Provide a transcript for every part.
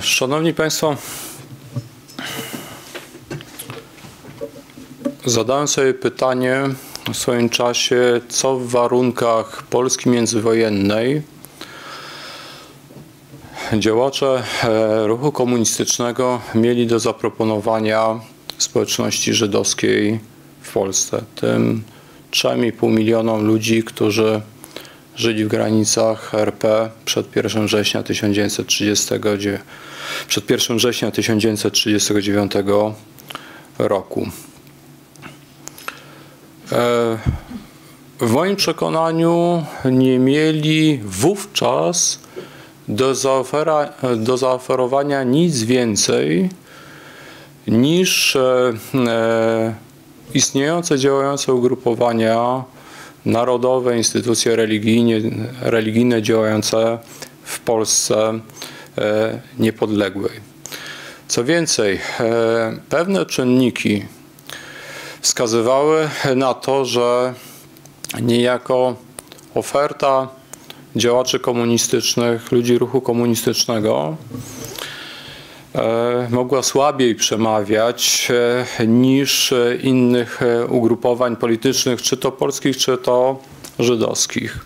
Szanowni Państwo, zadałem sobie pytanie w swoim czasie, co w warunkach Polski międzywojennej działacze e, ruchu komunistycznego mieli do zaproponowania społeczności żydowskiej w Polsce. Tym 3,5 milionom ludzi, którzy żyli w granicach RP przed 1 września 1939, przed 1 września 1939 roku. E, w moim przekonaniu nie mieli wówczas do, zaofera, do zaoferowania nic więcej niż e, e, istniejące, działające ugrupowania narodowe, instytucje religijne, religijne działające w Polsce e, niepodległej. Co więcej, pewne czynniki wskazywały na to, że niejako oferta działaczy komunistycznych, ludzi ruchu komunistycznego E, mogła słabiej przemawiać e, niż innych e, ugrupowań politycznych, czy to polskich, czy to żydowskich.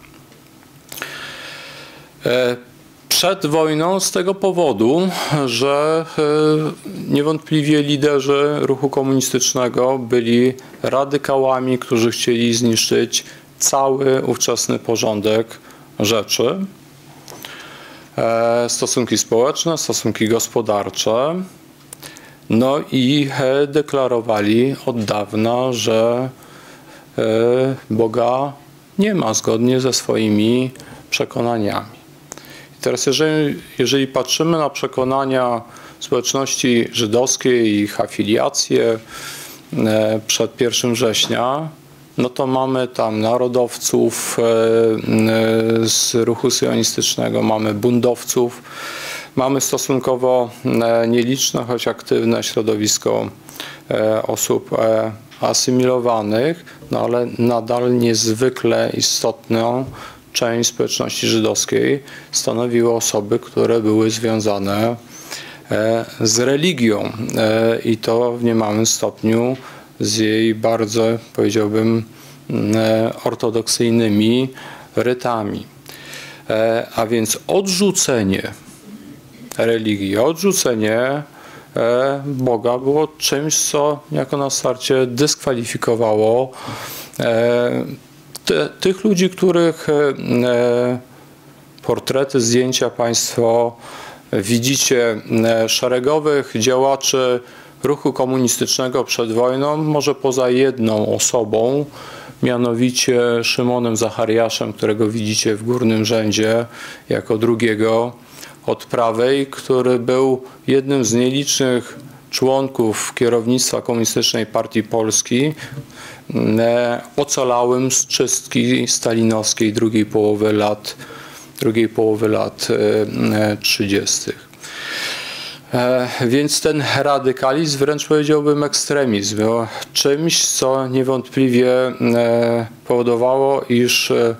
Przed wojną z tego powodu, że niewątpliwie liderzy ruchu komunistycznego byli radykałami, którzy chcieli zniszczyć cały ówczesny porządek rzeczy. E, stosunki społeczne, stosunki gospodarcze. No i e, deklarowali od dawna, że e, Boga nie ma zgodnie ze swoimi przekonaniami. I teraz, jeżeli, jeżeli patrzymy na przekonania społeczności żydowskiej i ich afiliacje przed 1 września, no to mamy tam narodowców e, e, z ruchu sionistycznego, mamy bundowców, mamy stosunkowo e, nieliczne, choć aktywne środowisko osób asymilowanych, no ale nadal niezwykle istotną część społeczności żydowskiej stanowiły osoby, które były związane z religią i to w niemałym stopniu z jej bardzo, powiedziałbym, mm, e, ortodoksyjnymi rytami. E, a więc odrzucenie religii, odrzucenie e, Boga było czymś, co jako na starcie dyskwalifikowało te, tych ludzi, których portrety, zdjęcia Państwo widzicie, szeregowych działaczy ruchu komunistycznego przed wojną, może poza jedną osobą, mianowicie Szymonem Zachariaszem, którego widzicie w górnym rzędzie jako drugiego od prawej, który był jednym z nielicznych członków kierownictwa Komunistycznej Partii Polski, e, ocalałym z czystki stalinowskiej drugiej połowy lat, drugiej połowy lat 30. E, więc ten radykalizm, wręcz powiedziałbym ekstremizm, był czymś, co niewątpliwie e, powodowało, iż e,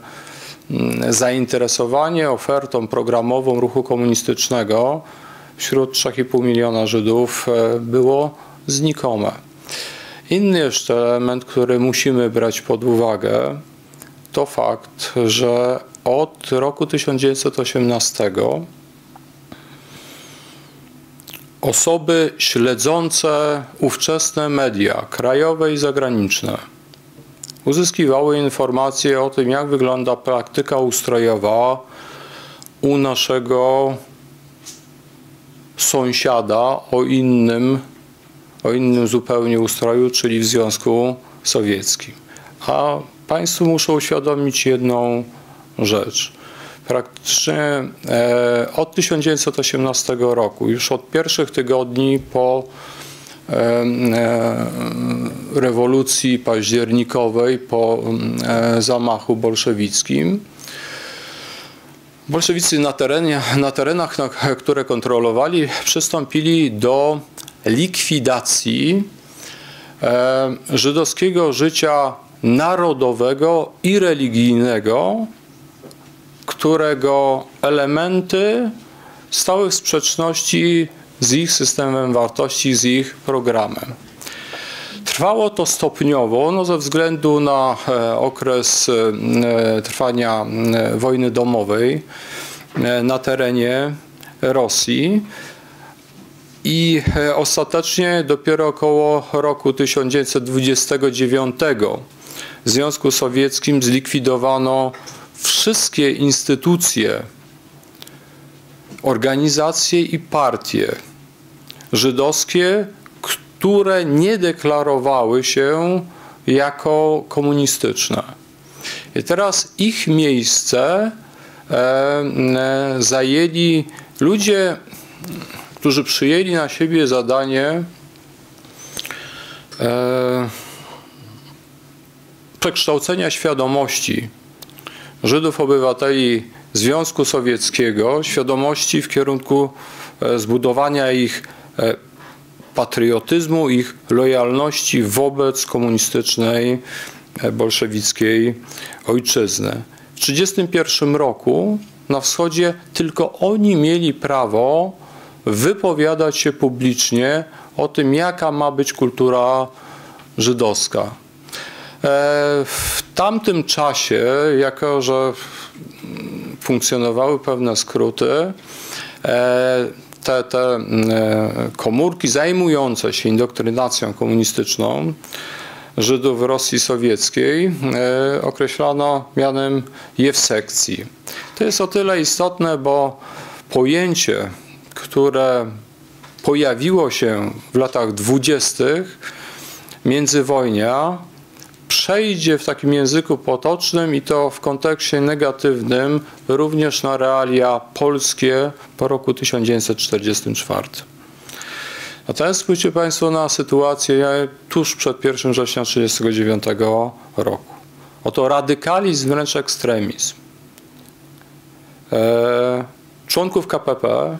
zainteresowanie ofertą programową ruchu komunistycznego wśród 3,5 miliona Żydów było znikome. Inny jeszcze element, który musimy brać pod uwagę, to fakt, że od roku 1918 Osoby śledzące ówczesne media, krajowe i zagraniczne, uzyskiwały informacje o tym, jak wygląda praktyka ustrojowa u naszego sąsiada o innym, o innym zupełnie ustroju, czyli w Związku Sowieckim. A Państwu muszę uświadomić jedną rzecz praktycznie e, od 1918 roku, już od pierwszych tygodni po e, e, rewolucji październikowej, po zamachu bolszewickim. Bolszewicy na, terenie, na terenach, które kontrolowali, przystąpili do likwidacji żydowskiego życia narodowego i religijnego, którego elementy stały w sprzeczności z ich systemem wartości, z ich programem. Trwało to stopniowo, no ze względu na e, okres e, trwania e, wojny domowej na terenie Rosji. I ostatecznie dopiero około roku 1929 w Związku Sowieckim zlikwidowano wszystkie instytucje, organizacje i partie żydowskie, które nie deklarowały się jako komunistyczne. I teraz ich miejsce e, e, zajęli ludzie, którzy przyjęli na siebie zadanie e, przekształcenia świadomości Żydów obywateli Związku Sowieckiego, świadomości w kierunku zbudowania ich patriotyzmu, ich lojalności wobec komunistycznej, e, bolszewickiej ojczyzny. W 1931 roku na wschodzie tylko oni mieli prawo wypowiadać się publicznie o tym, jaka ma być kultura żydowska. E, w tamtym czasie, jako że funkcjonowały pewne skróty, e, te, te e, komórki zajmujące się indoktrynacją komunistyczną Żydów Rosji Sowieckiej e, określano mianem jewsekcji. To jest o tyle istotne, bo pojęcie, które pojawiło się w latach dwudziestych międzywojnia, przejdzie w takim języku potocznym i to w kontekście negatywnym również na realia polskie po roku 1944. Natomiast spójrzcie Państwo na sytuację tuż przed 1 września 1939 roku. Oto radykalizm, wręcz ekstremizm. E, członków KPP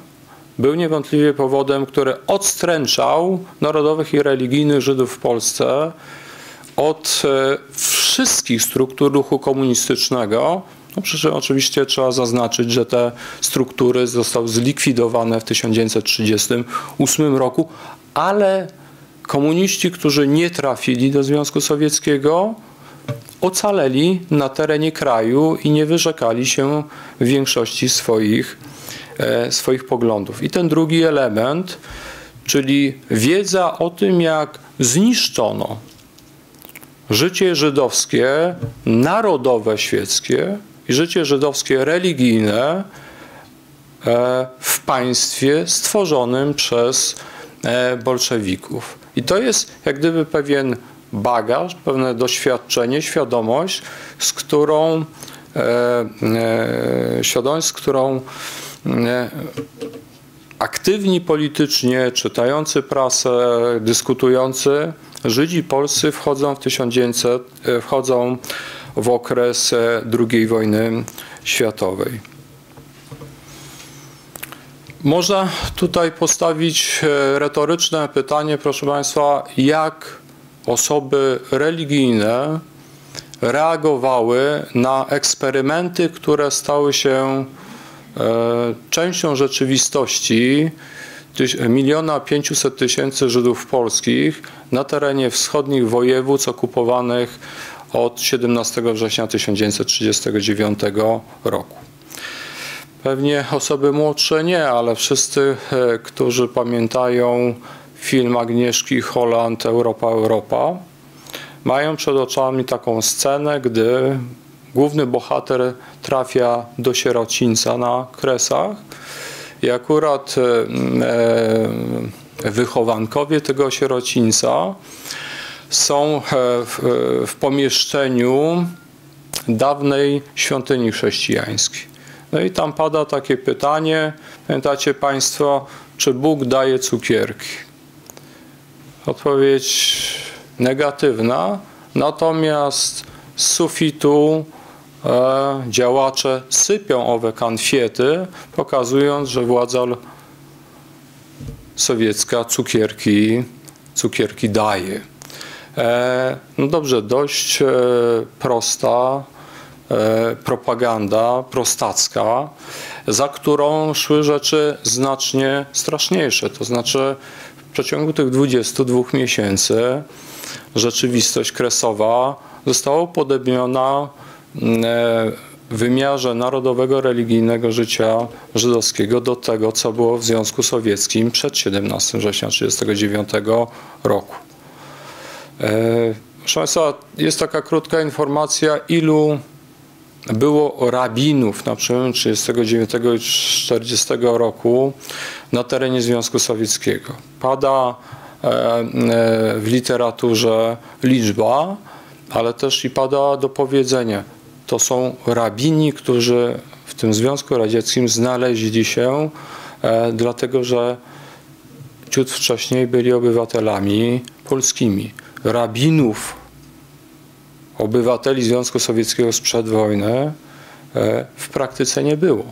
był niewątpliwie powodem, który odstręczał narodowych i religijnych Żydów w Polsce od e, wszystkich struktur ruchu komunistycznego. No, przy czym oczywiście trzeba zaznaczyć, że te struktury zostały zlikwidowane w 1938 roku, ale komuniści, którzy nie trafili do Związku Sowieckiego, ocaleli na terenie kraju i nie wyrzekali się w większości swoich, e, swoich poglądów. I ten drugi element, czyli wiedza o tym, jak zniszczono życie żydowskie, narodowe świeckie i życie żydowskie religijne e, w państwie stworzonym przez e, bolszewików. I to jest jak gdyby pewien bagaż, pewne doświadczenie, świadomość, z którą e, świadomość, z którą aktywni politycznie, czytający prasę, dyskutujący Żydzi polscy wchodzą w 1900, e, wchodzą w okres e, II wojny światowej. Można tutaj postawić e, retoryczne pytanie, proszę Państwa, jak osoby religijne reagowały na eksperymenty, które stały się częścią rzeczywistości miliona pięciuset tysięcy Żydów polskich na terenie wschodnich województw okupowanych od 17 września 1939 roku. Pewnie osoby młodsze nie, ale wszyscy, e, którzy pamiętają film Agnieszki Holland Europa, Europa, mają przed oczami taką scenę, gdy główny bohater trafia do sierocińca na Kresach i akurat e, e, wychowankowie tego sierocińca są e, w, pomieszczeniu dawnej świątyni chrześcijańskiej. No i tam pada takie pytanie, pamiętacie Państwo, czy Bóg daje cukierki? Odpowiedź negatywna, natomiast z sufitu działacze sypią owe konfiety, pokazując, że władza sowiecka cukierki, cukierki daje. E, no dobrze, dość e, prosta e, propaganda prostacka, za którą szły rzeczy znacznie straszniejsze. To znaczy w przeciągu tych 22 miesięcy rzeczywistość kresowa została upodobniona w wymiarze narodowego, religijnego życia żydowskiego do tego, co było w Związku Sowieckim przed 17 września 1939 roku. E, proszę Państwa, jest taka krótka informacja, ilu było rabinów na przełomie 1939 i 1940 roku na terenie Związku Sowieckiego. Pada e, e, w literaturze liczba, ale też i pada do powiedzenia. To są rabini, którzy w tym Związku Radzieckim znaleźli się, dlatego że ciut wcześniej byli obywatelami polskimi rabinów, obywateli Związku Sowieckiego sprzed wojny e, w praktyce nie było.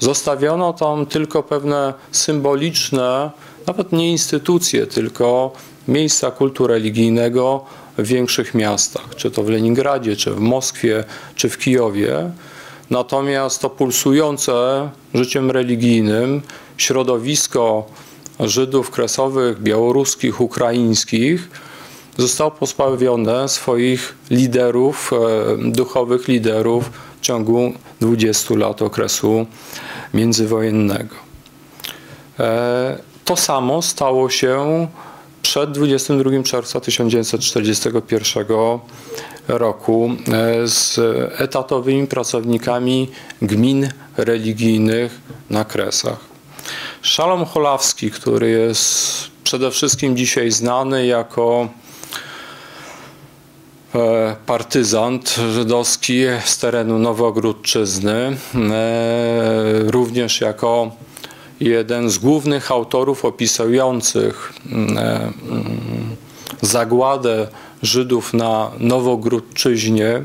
Zostawiono tam tylko pewne symboliczne, nawet nie instytucje, tylko miejsca kultu religijnego w większych miastach, czy to w Leningradzie, czy w Moskwie, czy w Kijowie. Natomiast to pulsujące życiem religijnym środowisko Żydów kresowych, białoruskich, ukraińskich zostało pozbawione swoich liderów, e, duchowych liderów w ciągu 20 lat okresu międzywojennego. E, to samo stało się przed 22 czerwca 1941 roku e, z etatowymi pracownikami gmin religijnych na Kresach. Szalom Cholawski, który jest przede wszystkim dzisiaj znany jako E, partyzant żydowski z terenu Nowogródczyzny, e, również jako jeden z głównych autorów opisujących e, mm, zagładę Żydów na Nowogródczyźnie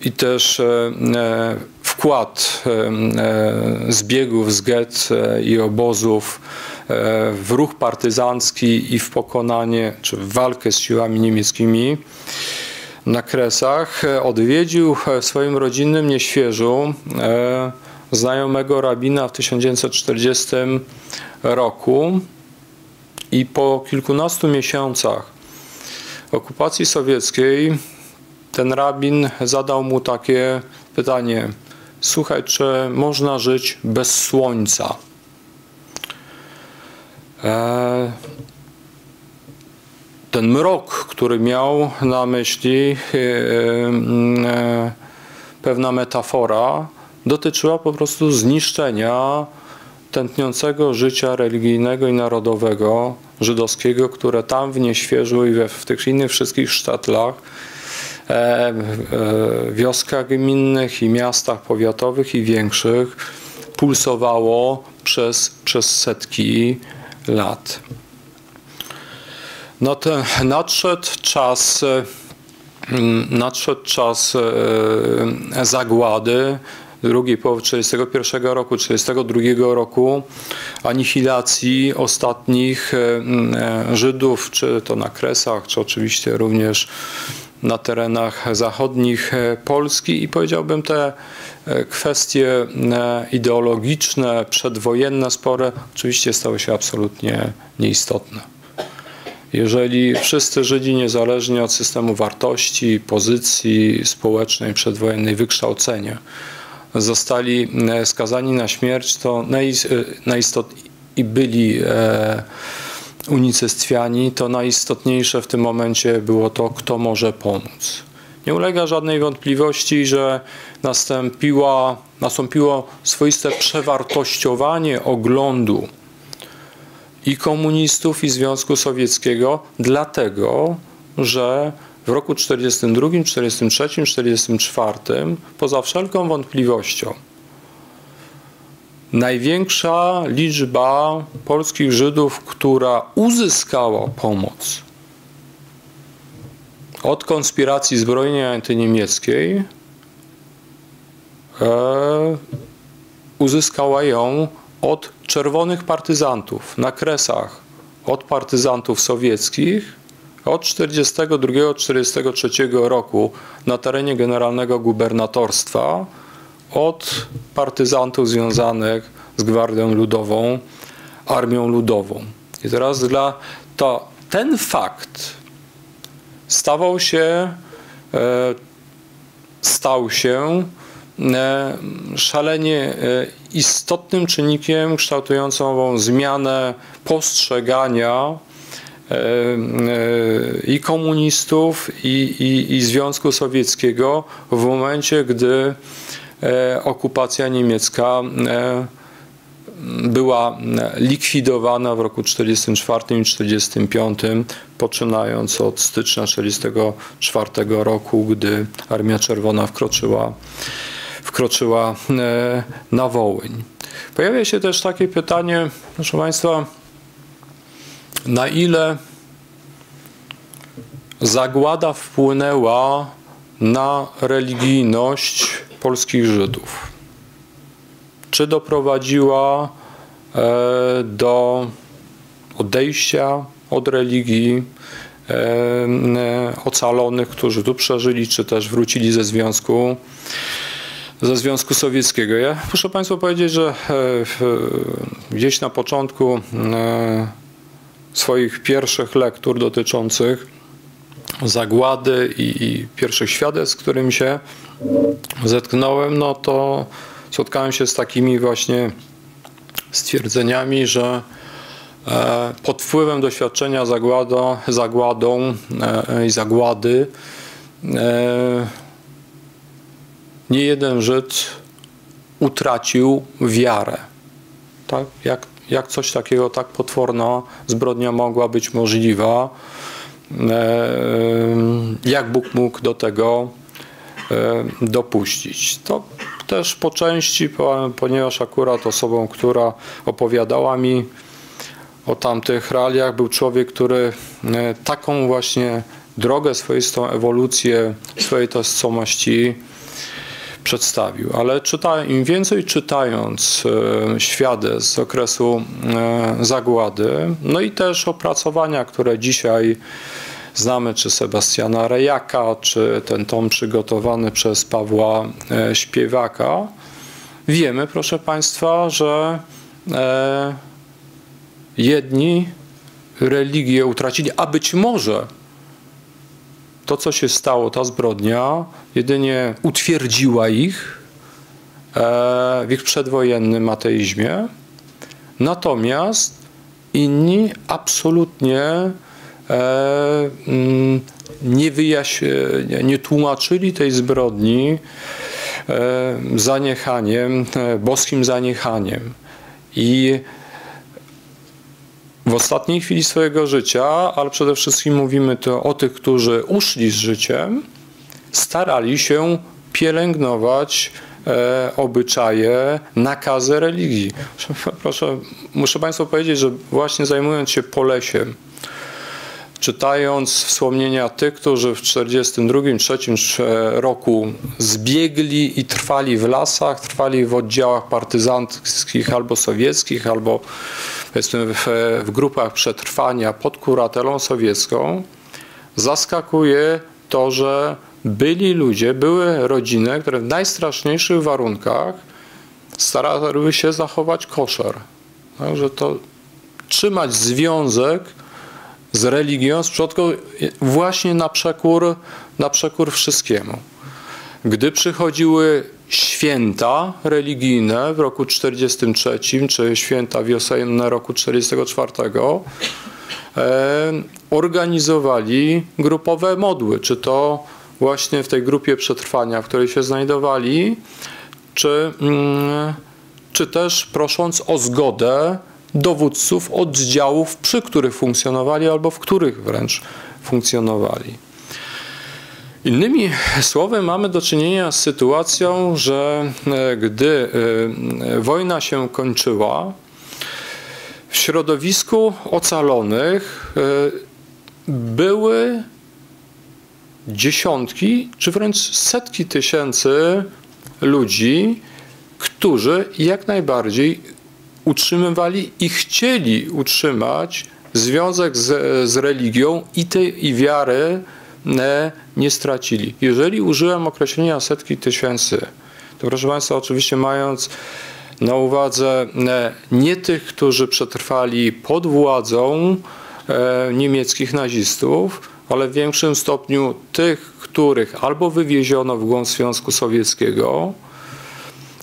i też wkład zbiegów z get i obozów w ruch partyzancki i w pokonanie, czy w walkę z siłami niemieckimi na Kresach, odwiedził w swoim rodzinnym Nieświeżu e, znajomego rabina w 1940 roku i po kilkunastu miesiącach okupacji sowieckiej ten rabin zadał mu takie pytanie: Słuchaj, czy można żyć bez słońca? E, ten mrok, który miał na myśli e, e, pewna metafora, dotyczyła po prostu zniszczenia tętniącego życia religijnego i narodowego żydowskiego, które tam w Nieświeżu i we, w tych innych wszystkich sztatlach, e, e, wioskach gminnych i miastach powiatowych i większych pulsowało przez, przez setki lat. No to nadszedł czas, mm, nadszedł czas e, zagłady drugiej połowy 1941 roku, 1942 roku, anihilacji ostatnich e, e, Żydów, czy to na Kresach, czy oczywiście również na terenach zachodnich Polski i powiedziałbym te kwestie ideologiczne, przedwojenne spory oczywiście stały się absolutnie nieistotne. Jeżeli wszyscy Żydzi, niezależnie od systemu wartości, pozycji społecznej, przedwojennej, wykształcenia, zostali e, skazani na śmierć, to najistotniej i byli e, unicestwiani, to najistotniejsze w tym momencie było to, kto może pomóc. Nie ulega żadnej wątpliwości, że nastąpiła, nastąpiło swoiste przewartościowanie oglądu i komunistów, i Związku Sowieckiego, dlatego że w roku 1942, 1943, 1944, poza wszelką wątpliwością, największa liczba polskich Żydów, która uzyskała pomoc od konspiracji zbrojnej antyniemieckiej, e, uzyskała ją od czerwonych partyzantów na kresach, od partyzantów sowieckich od 1942-1943 roku na terenie generalnego gubernatorstwa od partyzantów związanych z Gwardią Ludową, Armią Ludową. I teraz dla to ten fakt stawał się, e, stał się e, szalenie e, istotnym czynnikiem kształtującą zmianę postrzegania i komunistów, i, i, i Związku Sowieckiego w momencie, gdy okupacja niemiecka była likwidowana w roku 1944 i 1945, poczynając od stycznia 1944 roku, gdy Armia Czerwona wkroczyła, wkroczyła e, na Wołyń. Pojawia się też takie pytanie, proszę Państwa, na ile zagłada wpłynęła na religijność polskich Żydów? czy doprowadziła e, do odejścia od religii e, e, ocalonych, którzy tu przeżyli, czy też wrócili ze związku ze Związku Sowieckiego. Ja muszę Państwu powiedzieć, że gdzieś na początku swoich pierwszych lektur dotyczących zagłady i, i pierwszych świadectw, z którymi się zetknąłem, no to spotkałem się z takimi właśnie stwierdzeniami, że e, pod wpływem doświadczenia zagłada, zagładą e, i zagłady e, nie jeden Żyd utracił wiarę. Tak? Jak, jak coś takiego, tak potworna zbrodnia mogła być możliwa? Jak Bóg mógł do tego dopuścić? To też po części, ponieważ akurat osobą, która opowiadała mi o tamtych realiach, był człowiek, który e, taką właśnie drogę, swoistą ewolucję swojej tożsamości przedstawił. Ale czyta, im więcej czytając e, świadectw z okresu e, zagłady, no i też opracowania, które dzisiaj Znamy czy Sebastiana Rejaka, czy ten tom przygotowany przez Pawła e, Śpiewaka. Wiemy, proszę Państwa, że jedni religię utracili, a być może to, co się stało, ta zbrodnia, jedynie utwierdziła ich e, w ich przedwojennym ateizmie, natomiast inni absolutnie E, mm, nie, wyjaś, nie tłumaczyli tej zbrodni e, zaniechaniem, boskim zaniechaniem. I w ostatniej chwili swojego życia, ale przede wszystkim mówimy to o tych, którzy uszli z życiem, starali się pielęgnować obyczaje, nakazy religii. Proszę, muszę Państwu powiedzieć, że właśnie zajmując się Polesiem, czytając wspomnienia tych, którzy w 1942-1943 roku zbiegli i trwali w lasach, trwali w oddziałach partyzanckich albo sowieckich, albo powiedzmy w, w grupach przetrwania pod kuratelą sowiecką, zaskakuje to, że byli ludzie, były rodziny, które w najstraszniejszych warunkach starały się zachować koszer. że to trzymać związek z religią, z przodką, właśnie na przekór, na przekór wszystkiemu. Gdy przychodziły święta religijne w roku 43, czy święta wiosenne roku 44, e, organizowali grupowe modły, czy to właśnie w tej grupie przetrwania, w której się znajdowali, czy, mm, czy też prosząc o zgodę dowódców oddziałów, przy których funkcjonowali albo w których wręcz funkcjonowali. Innymi słowy, mamy do czynienia z sytuacją, że e, gdy e, wojna się kończyła, w środowisku ocalonych e, były dziesiątki czy wręcz setki tysięcy ludzi, którzy jak najbardziej utrzymywali i chcieli utrzymać związek z, z religią i tej i wiary nie, nie stracili. Jeżeli użyłem określenia setki tysięcy, to proszę Państwa, oczywiście mając na uwadze nie tych, którzy przetrwali pod władzą e, niemieckich nazistów, ale w większym stopniu tych, których albo wywieziono w głąb Związku Sowieckiego,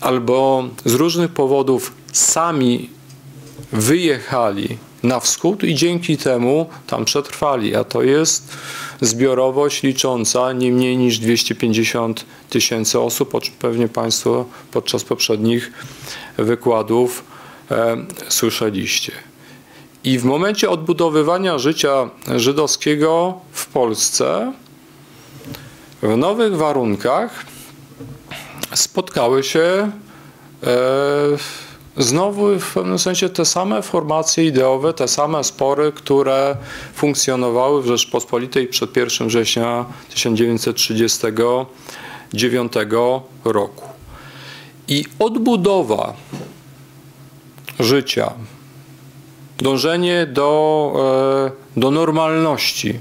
albo z różnych powodów sami wyjechali na wschód i dzięki temu tam przetrwali, a to jest zbiorowość licząca nie mniej niż 250 tysięcy osób, o czym pewnie Państwo podczas poprzednich wykładów e, słyszeliście. I w momencie odbudowywania życia żydowskiego w Polsce w nowych warunkach spotkały się e, znowu w pewnym sensie te same formacje ideowe, te same spory, które funkcjonowały w Rzeczpospolitej przed 1 września 1939 roku. I odbudowa życia, dążenie do, e, do normalności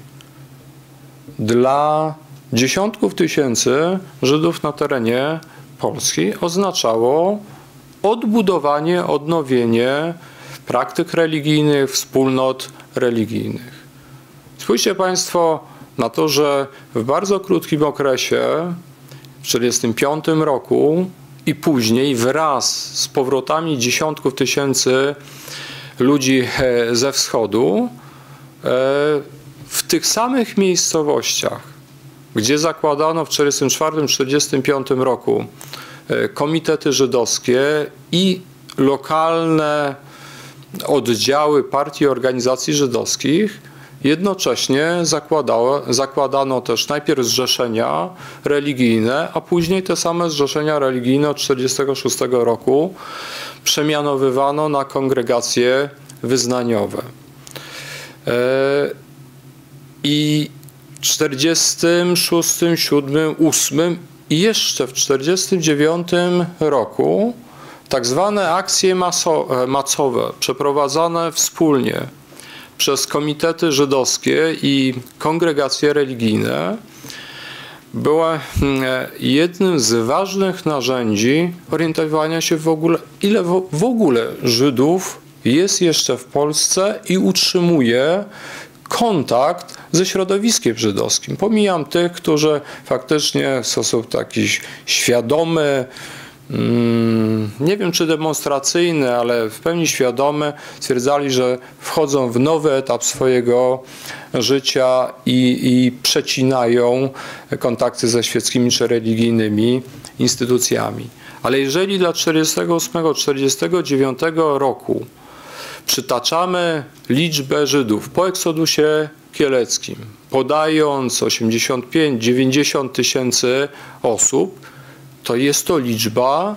dla dziesiątków tysięcy Żydów na terenie Polski oznaczało odbudowanie, odnowienie praktyk religijnych, wspólnot religijnych. Spójrzcie Państwo na to, że w bardzo krótkim okresie, w 1945 roku i później, wraz z powrotami dziesiątków tysięcy ludzi e, ze wschodu, e, w tych samych miejscowościach, gdzie zakładano w 1944-1945 roku komitety żydowskie i lokalne oddziały partii i organizacji żydowskich jednocześnie zakładało, zakładano też najpierw zrzeszenia religijne, a później te same zrzeszenia religijne od 1946 roku przemianowywano na kongregacje wyznaniowe. E, I w 46, 7, 8 i jeszcze w 1949 roku tak zwane akcje maso, e, przeprowadzane wspólnie przez komitety żydowskie i kongregacje religijne były mm, e, jednym z ważnych narzędzi orientowania się w ogóle, ile w ogóle Żydów jest jeszcze w Polsce i utrzymuje kontakt ze środowiskiem żydowskim. Pomijam tych, którzy faktycznie w sposób taki świadomy, mm, nie wiem czy demonstracyjny, ale w pełni świadomy, stwierdzali, że wchodzą w nowy etap swojego życia i, i przecinają kontakty ze świeckimi czy religijnymi instytucjami. Ale jeżeli dla 48-49 roku przytaczamy liczbę Żydów po eksodusie kieleckim, podając 85-90 tysięcy osób, to jest to liczba,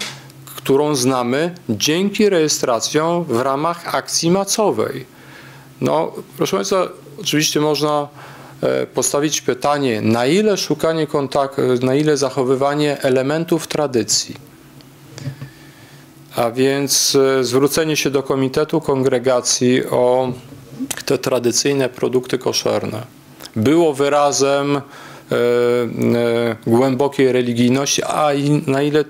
którą znamy dzięki rejestracjom w ramach akcji macowej. No, proszę Państwa, oczywiście można e, postawić pytanie, na ile szukanie kontaktu, na ile zachowywanie elementów tradycji a więc e, zwrócenie się do komitetu kongregacji o te tradycyjne produkty koszerne było wyrazem e, e, głębokiej religijności, a na ile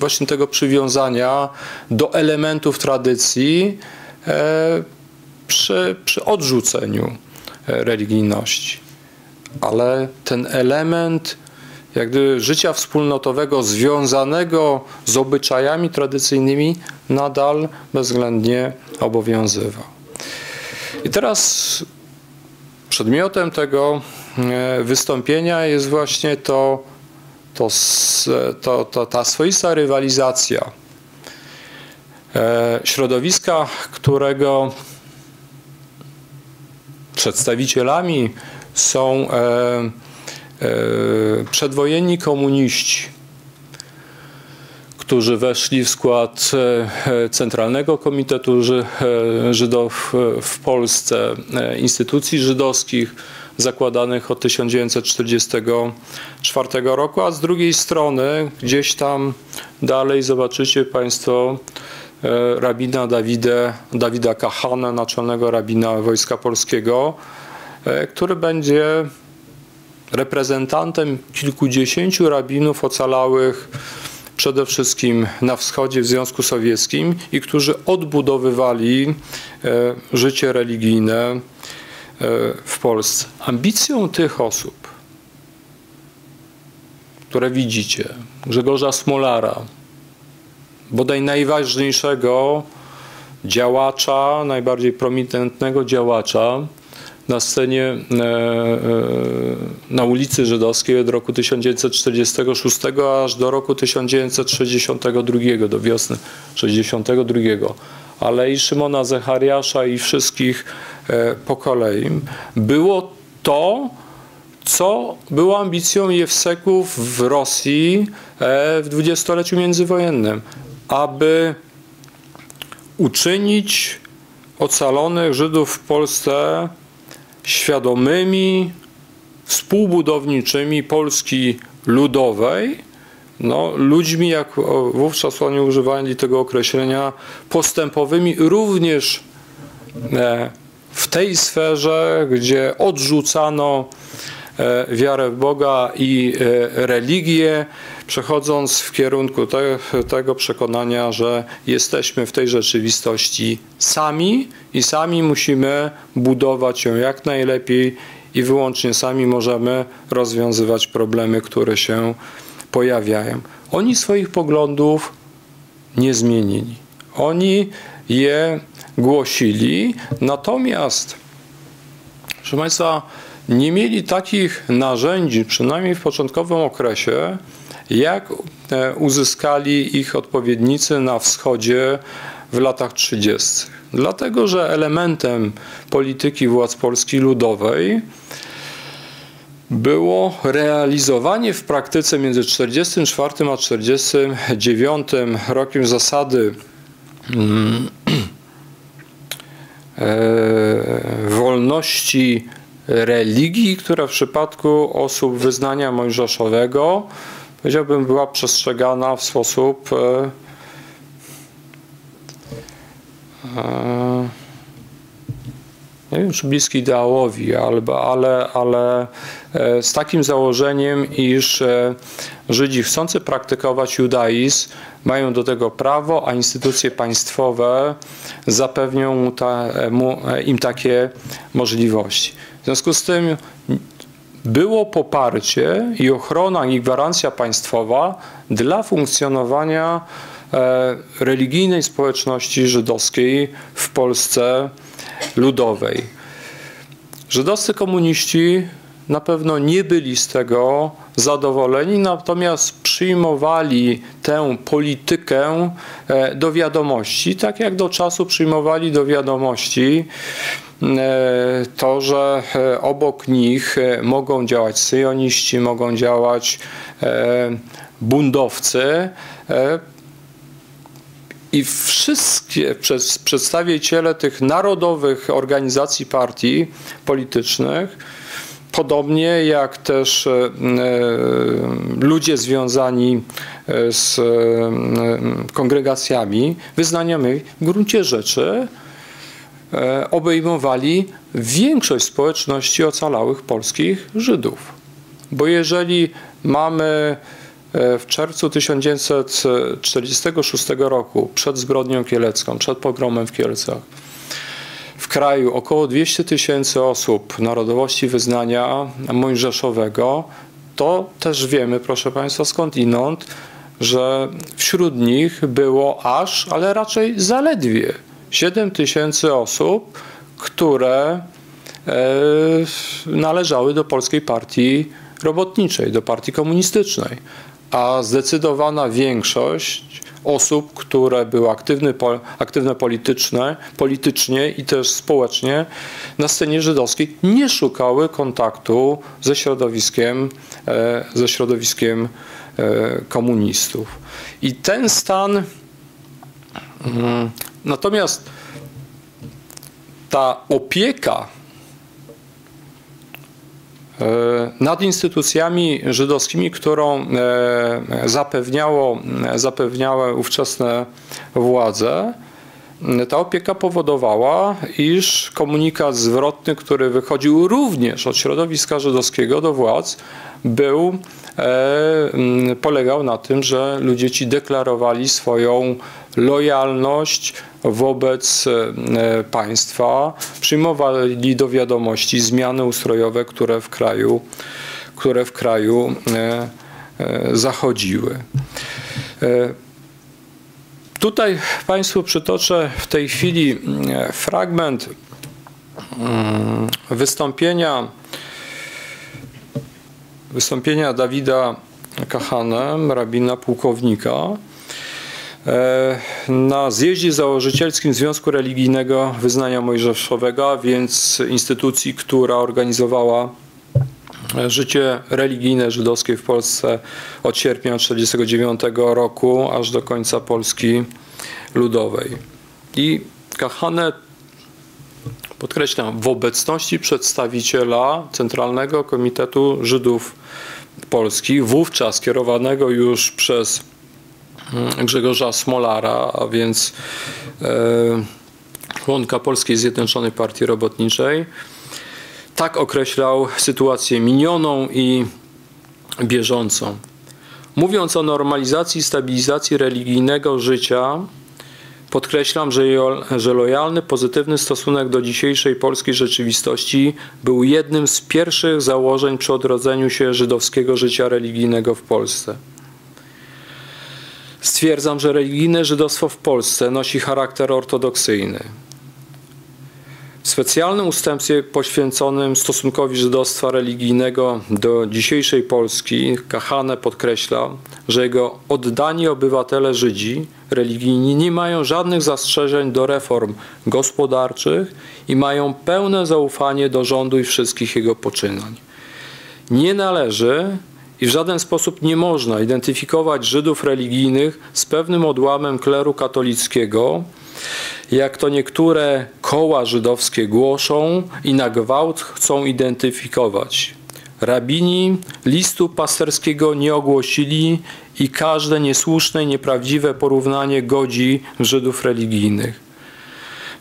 właśnie tego przywiązania do elementów tradycji przy, przy odrzuceniu religijności. Ale ten element jak gdyby życia wspólnotowego związanego z obyczajami tradycyjnymi nadal bezwzględnie obowiązywał. I teraz przedmiotem tego e, wystąpienia jest właśnie to, to, to, to ta swoista rywalizacja e, środowiska, którego przedstawicielami są e, E, przedwojenni komuniści, którzy weszli w skład e, Centralnego Komitetu e, Żydów w Polsce, instytucji żydowskich zakładanych od 1944 roku, a z drugiej strony gdzieś tam dalej zobaczycie Państwo rabina Dawide, Dawida Kahana, naczelnego rabina Wojska Polskiego, który będzie reprezentantem kilkudziesięciu rabinów ocalałych przede wszystkim na wschodzie w Związku Sowieckim i którzy odbudowywali życie religijne w Polsce. Ambicją tych osób, które widzicie, Grzegorza Smolara, bodaj najważniejszego działacza, najbardziej prominentnego działacza na scenie e, e, na ulicy Żydowskiej od roku 1946 aż do roku 1962, do wiosny 1962 ale i Szymona Zechariasza i wszystkich e, po kolei, było to, co było ambicją Jewseków w Rosji w dwudziestoleciu międzywojennym, aby uczynić ocalonych Żydów w Polsce świadomymi, współbudowniczymi Polski ludowej, no, ludźmi, jak wówczas oni używali tego określenia, postępowymi również e, w tej sferze, gdzie odrzucano e, wiarę w Boga i e, religię, przechodząc w kierunku te, tego przekonania, że jesteśmy w tej rzeczywistości sami i sami musimy budować ją jak najlepiej i wyłącznie sami możemy rozwiązywać problemy, które się pojawiają. Oni swoich poglądów nie zmienili. Oni je głosili, natomiast, proszę Państwa, nie mieli takich narzędzi, przynajmniej w początkowym okresie, jak e, uzyskali ich odpowiednicy na wschodzie w latach 30. Dlatego, że elementem polityki władz Polski Ludowej było realizowanie w praktyce między 1944 a 1949 rokiem zasady mm, e, wolności religii, która w przypadku osób wyznania mojżeszowego powiedziałbym, była przestrzegana w sposób e, e, nie wiem, czy bliski ideałowi, ale, ale, ale z takim założeniem, iż e, Żydzi chcący praktykować judaizm mają do tego prawo, a instytucje państwowe zapewnią im takie możliwości. W związku z tym było poparcie i ochrona i gwarancja państwowa dla funkcjonowania e, religijnej społeczności żydowskiej w Polsce ludowej. Żydowscy komuniści na pewno nie byli z tego zadowoleni, natomiast przyjmowali tę politykę e, do wiadomości, tak jak do czasu przyjmowali do wiadomości E, to, że e, obok nich mogą działać syjoniści, mogą działać bundowcy i wszystkie przedstawiciele tych narodowych organizacji partii politycznych, podobnie jak też ludzie związani z kongregacjami wyznaniowymi, w gruncie rzeczy E, obejmowali większość społeczności ocalałych polskich Żydów. Bo jeżeli mamy e, w czerwcu 1946 roku, przed zbrodnią kielecką, przed pogromem w Kielcach, w kraju około 200 tysięcy osób narodowości wyznania mojżeszowego, to też wiemy, proszę Państwa, skądinąd, że wśród nich było aż, ale raczej zaledwie 7 tysięcy osób, które e, należały do Polskiej Partii Robotniczej, do Partii Komunistycznej, a zdecydowana większość osób, które były aktywne, aktywne polityczne, politycznie i też społecznie na scenie żydowskiej nie szukały kontaktu ze środowiskiem, e, ze środowiskiem e, komunistów. I ten stan mm, Natomiast ta opieka nad instytucjami żydowskimi, którą zapewniało, zapewniały ówczesne władze, ta opieka powodowała, iż komunikat zwrotny, który wychodził również od środowiska żydowskiego do władz, był, e, polegał na tym, że ludzie ci deklarowali swoją lojalność wobec e, państwa, przyjmowali do wiadomości zmiany ustrojowe, które w kraju, które w kraju e, e, zachodziły. E, Tutaj Państwu przytoczę w tej chwili fragment mm, wystąpienia wystąpienia Dawida Kahanem, rabina pułkownika, e, na zjeździe założycielskim Związku Religijnego Wyznania Mojżeszowego, więc instytucji, która organizowała życie religijne żydowskie w Polsce od sierpnia 1949 roku aż do końca Polski Ludowej. I Kahane, podkreślam, w obecności przedstawiciela Centralnego Komitetu Żydów Polskich, wówczas kierowanego już przez Grzegorza Smolara, a więc e, członka Polskiej Zjednoczonej Partii Robotniczej, tak określał sytuację minioną i bieżącą. Mówiąc o normalizacji i stabilizacji religijnego życia, podkreślam, że, że lojalny, pozytywny stosunek do dzisiejszej polskiej rzeczywistości był jednym z pierwszych założeń przy odrodzeniu się żydowskiego życia religijnego w Polsce. Stwierdzam, że religijne żydostwo w Polsce nosi charakter ortodoksyjny. W specjalnym ustępstwie poświęconym stosunkowi żydostwa religijnego do dzisiejszej Polski Kahane podkreśla, że jego oddani obywatele Żydzi religijni nie mają żadnych zastrzeżeń do reform gospodarczych i mają pełne zaufanie do rządu i wszystkich jego poczynań. Nie należy i w żaden sposób nie można identyfikować Żydów religijnych z pewnym odłamem kleru katolickiego, jak to niektóre koła żydowskie głoszą i na gwałt chcą identyfikować. Rabini listu pasterskiego nie ogłosili i każde niesłuszne i nieprawdziwe porównanie godzi Żydów religijnych.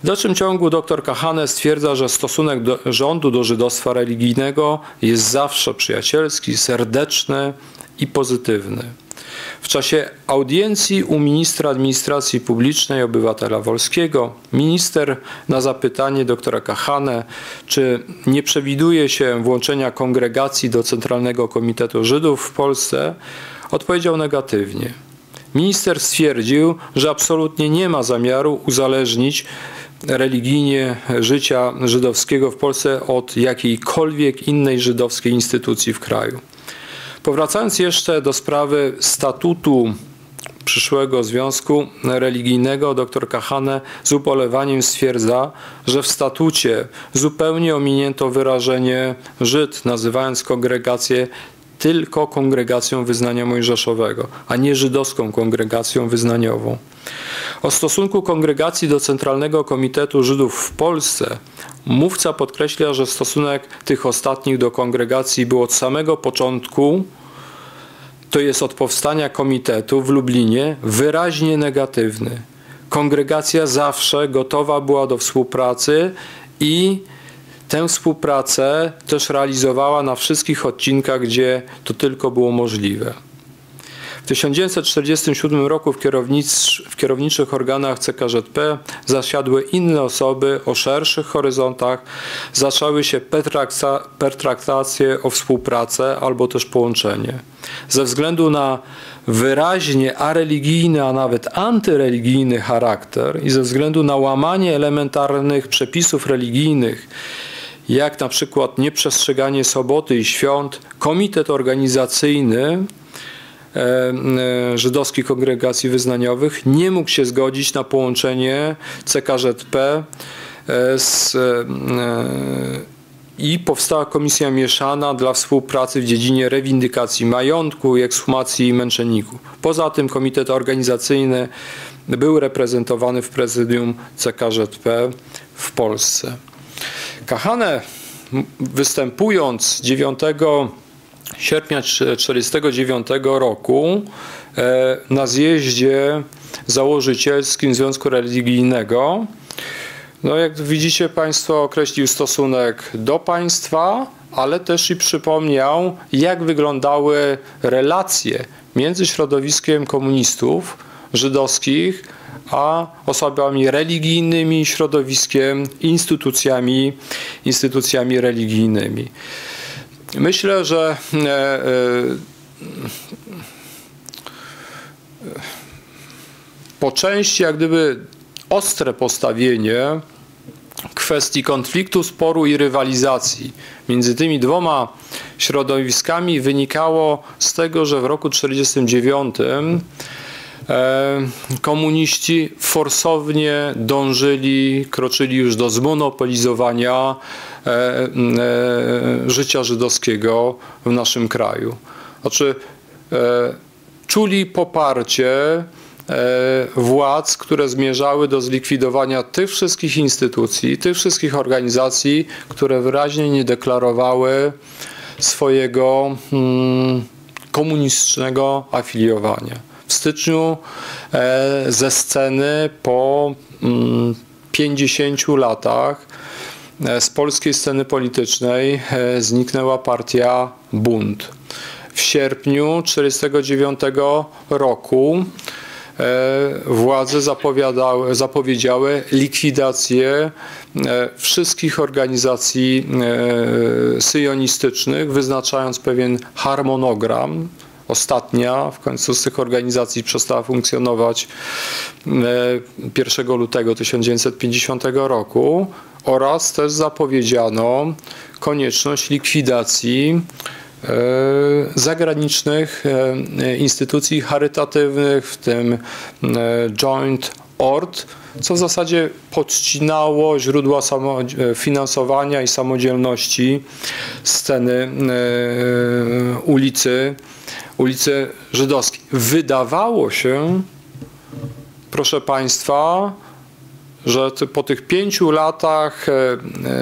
W dalszym ciągu dr Kahane stwierdza, że stosunek do, rządu do żydostwa religijnego jest zawsze przyjacielski, serdeczny i pozytywny. W czasie audiencji u ministra administracji publicznej obywatela Wolskiego minister na zapytanie doktora Kahane, czy nie przewiduje się włączenia kongregacji do Centralnego Komitetu Żydów w Polsce, odpowiedział negatywnie. Minister stwierdził, że absolutnie nie ma zamiaru uzależnić religijnie życia żydowskiego w Polsce od jakiejkolwiek innej żydowskiej instytucji w kraju. Powracając jeszcze do sprawy statutu przyszłego związku religijnego, dr Kahane z ubolewaniem stwierdza, że w statucie zupełnie ominięto wyrażenie Żyd, nazywając kongregację tylko kongregacją wyznania mojżeszowego, a nie żydowską kongregacją wyznaniową. O stosunku kongregacji do Centralnego Komitetu Żydów w Polsce mówca podkreśla, że stosunek tych ostatnich do kongregacji był od samego początku, to jest od powstania komitetu w Lublinie, wyraźnie negatywny. Kongregacja zawsze gotowa była do współpracy i Tę współpracę też realizowała na wszystkich odcinkach, gdzie to tylko było możliwe. W 1947 roku w, w kierowniczych organach CKŻP zasiadły inne osoby o szerszych horyzontach, zaczęły się pertraktacje o współpracę albo też połączenie. Ze względu na wyraźnie areligijny, a nawet antyreligijny charakter i ze względu na łamanie elementarnych przepisów religijnych, jak na przykład nieprzestrzeganie soboty i świąt, komitet organizacyjny e, e, żydowskich kongregacji wyznaniowych nie mógł się zgodzić na połączenie CKŻP e, z, i powstała komisja mieszana dla współpracy w dziedzinie rewindykacji majątku i ekshumacji męczenników. Poza tym komitet organizacyjny był reprezentowany w prezydium CKŻP w Polsce. Kahane występując 9 sierpnia 1949 roku na zjeździe założycielskim Związku Religijnego, no jak widzicie Państwo określił stosunek do państwa, ale też i przypomniał, jak wyglądały relacje między środowiskiem komunistów żydowskich a osobami religijnymi, środowiskiem, instytucjami, instytucjami religijnymi. Myślę, że e, e, po części jak gdyby ostre postawienie kwestii konfliktu, sporu i rywalizacji między tymi dwoma środowiskami wynikało z tego, że w roku 1949 e, komuniści forsownie dążyli, kroczyli już do zmonopolizowania e, e, życia żydowskiego w naszym kraju. Znaczy, czuli poparcie E, władz, które zmierzały do zlikwidowania tych wszystkich instytucji, tych wszystkich organizacji, które wyraźnie nie deklarowały swojego hmm, komunistycznego afiliowania. W styczniu e, ze sceny po 50 hmm, latach e, z polskiej sceny politycznej zniknęła partia Bund. W sierpniu 1949 roku E, władze zapowiedziały likwidację e, wszystkich organizacji e, syjonistycznych, wyznaczając pewien harmonogram. Ostatnia. W końcu z tych organizacji przestała funkcjonować 1 lutego 1950 roku oraz też zapowiedziano konieczność likwidacji E, zagranicznych e, instytucji charytatywnych, w tym e, Joint Ord, co w zasadzie podcinało źródła finansowania i samodzielności sceny ulicy, ulicy Żydowskiej. Wydawało się, proszę Państwa, że po tych pięciu latach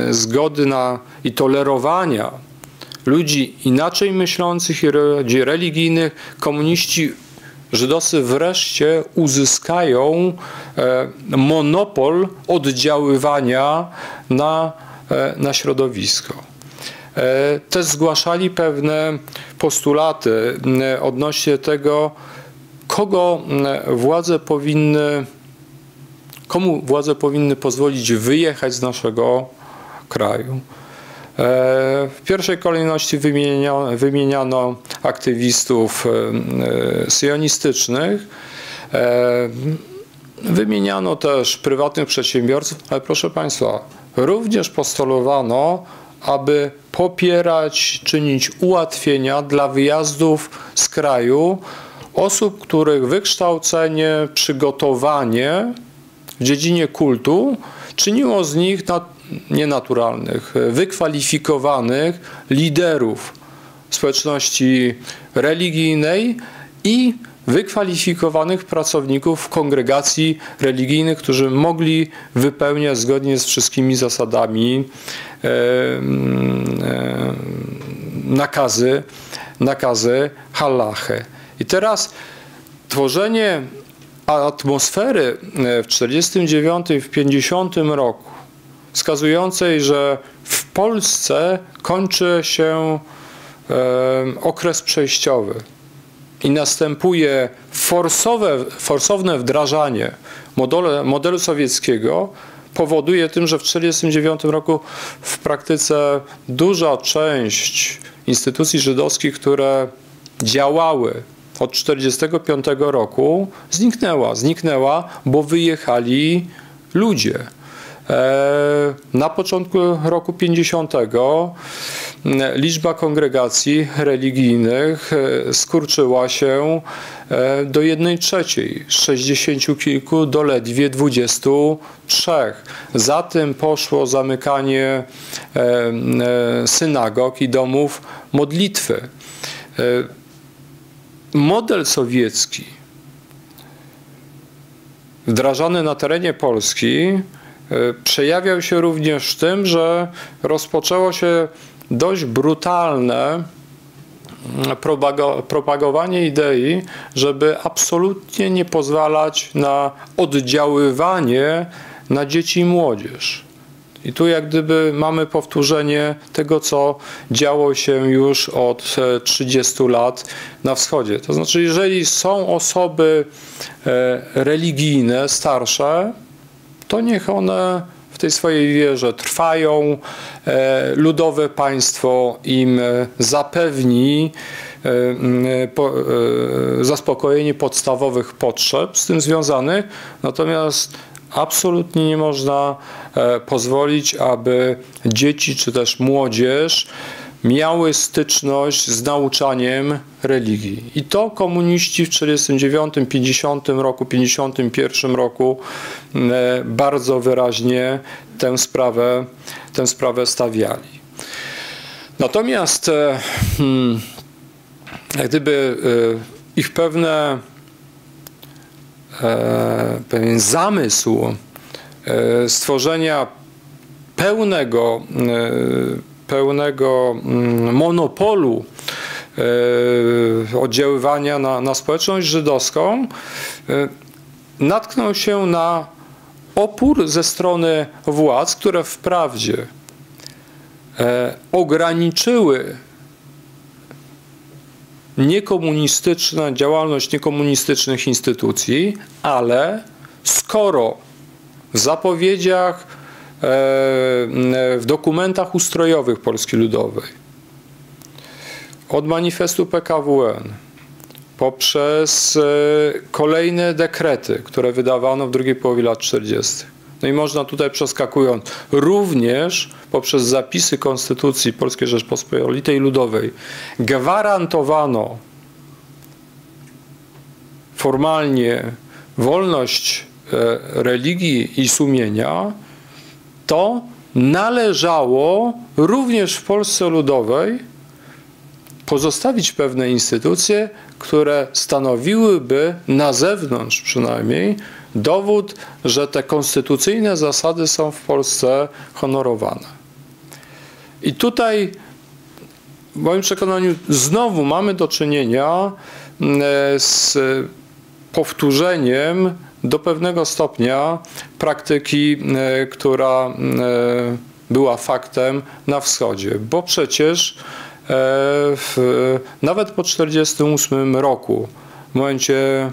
zgody na i tolerowania ludzi inaczej myślących i ludzi religijnych, komuniści żydowscy wreszcie uzyskają e, monopol oddziaływania na, e, na środowisko. E, też zgłaszali pewne postulaty odnośnie tego, kogo władze powinny, komu władze powinny pozwolić wyjechać z naszego kraju. E, w pierwszej kolejności wymieniano, wymieniano aktywistów e, sionistycznych. E, wymieniano też prywatnych przedsiębiorców, ale proszę Państwa, również postulowano, aby popierać, czynić ułatwienia dla wyjazdów z kraju osób, których wykształcenie, przygotowanie w dziedzinie kultu czyniło z nich nienaturalnych, wykwalifikowanych liderów społeczności religijnej i wykwalifikowanych pracowników kongregacji religijnych, którzy mogli wypełniać zgodnie z wszystkimi zasadami e, e, nakazy, nakazy halachy. I teraz tworzenie atmosfery w 49 i w 50 roku wskazującej, że w Polsce kończy się okres przejściowy i następuje forsowe, forsowne wdrażanie modelu, sowieckiego, powoduje tym, że w 1949 roku w praktyce duża część instytucji żydowskich, które działały od 1945 roku, zniknęła. Zniknęła, bo wyjechali ludzie. E, na początku roku 50 liczba kongregacji religijnych e, skurczyła się e, do jednej trzeciej, z 60 kilku do ledwie 23. Za tym poszło zamykanie synagog i domów modlitwy. Model sowiecki wdrażany na terenie Polski przejawiał się również tym, że rozpoczęło się dość brutalne propagowanie idei, żeby absolutnie nie pozwalać na oddziaływanie na dzieci i młodzież. I tu jak gdyby mamy powtórzenie tego, co działo się już od 30 e, lat na wschodzie. To znaczy, jeżeli są osoby e, religijne, starsze, to niech one w tej swojej wierze trwają. E, ludowe państwo im zapewni zaspokojenie podstawowych potrzeb z tym związanych, natomiast absolutnie nie można e, pozwolić, aby dzieci czy też młodzież miały styczność z nauczaniem religii. I to komuniści w 1949, 50 roku, 51 roku e, bardzo wyraźnie tę sprawę, tę sprawę stawiali. Natomiast e, hmm, jak gdyby ich pewne E, pewien zamysł e, stworzenia pełnego, e, pełnego mm, monopolu oddziaływania na, na społeczność żydowską natknął się na opór ze strony władz, które wprawdzie ograniczyły niekomunistyczna działalność niekomunistycznych instytucji, ale skoro w zapowiedziach, e, w dokumentach ustrojowych Polski Ludowej, od manifestu PKWN, poprzez e, kolejne dekrety, które wydawano w drugiej połowie lat 40., no i można tutaj przeskakując, również poprzez zapisy Konstytucji Polskiej Rzeczpospolitej Ludowej gwarantowano formalnie wolność e, religii i sumienia, to należało również w Polsce Ludowej pozostawić pewne instytucje, które stanowiłyby na zewnątrz przynajmniej dowód, że te konstytucyjne zasady są w Polsce honorowane. I tutaj w moim przekonaniu znowu mamy do czynienia mm, z powtórzeniem do pewnego stopnia praktyki, mm, która mm, była faktem na wschodzie, bo przecież e, w, nawet po 1948 roku, w momencie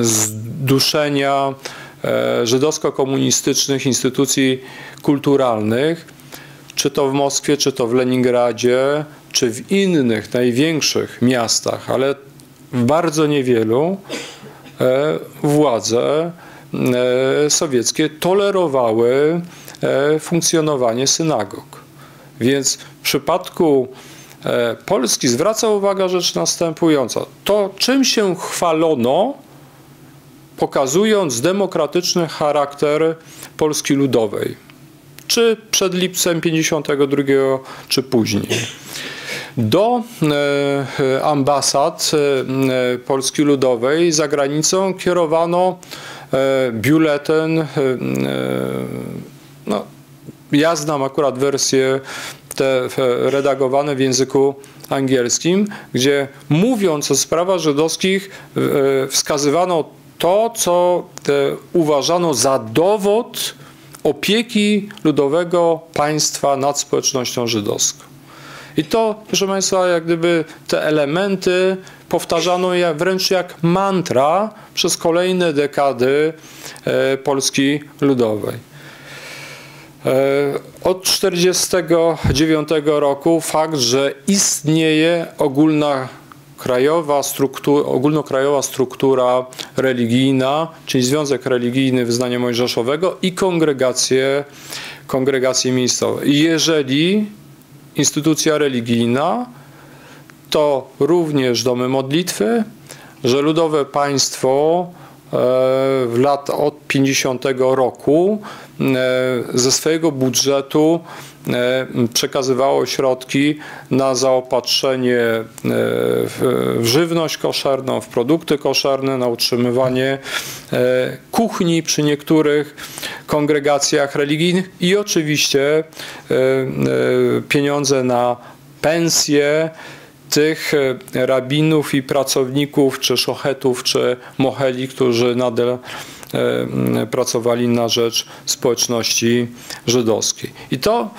zduszenia e, żydowsko-komunistycznych instytucji kulturalnych, czy to w Moskwie, czy to w Leningradzie, czy w innych największych miastach, ale w bardzo niewielu e, władze e, sowieckie tolerowały funkcjonowanie synagog. Więc w przypadku Polski zwraca uwagę rzecz następująca. To, czym się chwalono, pokazując demokratyczny charakter Polski Ludowej, czy przed lipcem 52, czy później. Do e, ambasad e, Polski Ludowej za granicą kierowano e, biuletyn, no, ja znam akurat wersje te redagowane w języku angielskim, gdzie mówiąc o sprawach żydowskich wskazywano to, co uważano za dowód opieki ludowego państwa nad społecznością żydowską. I to, proszę Państwa, jak gdyby te elementy powtarzano jak, wręcz jak mantra przez kolejne dekady e, Polski Ludowej. E, od 1949 roku fakt, że istnieje ogólna krajowa struktura, ogólnokrajowa struktura religijna, czyli Związek Religijny Wyznania Mojżeszowego i kongregacje, kongregacje miejscowe. Jeżeli instytucja religijna, to również domy modlitwy, że ludowe państwo lat od 50 roku ze swojego budżetu przekazywało środki na zaopatrzenie w żywność koszerną, w produkty koszerne, na utrzymywanie kuchni przy niektórych kongregacjach religijnych i oczywiście pieniądze na pensje tych rabinów i pracowników, czy szochetów, czy mocheli, którzy nadal pracowali na rzecz społeczności żydowskiej. I to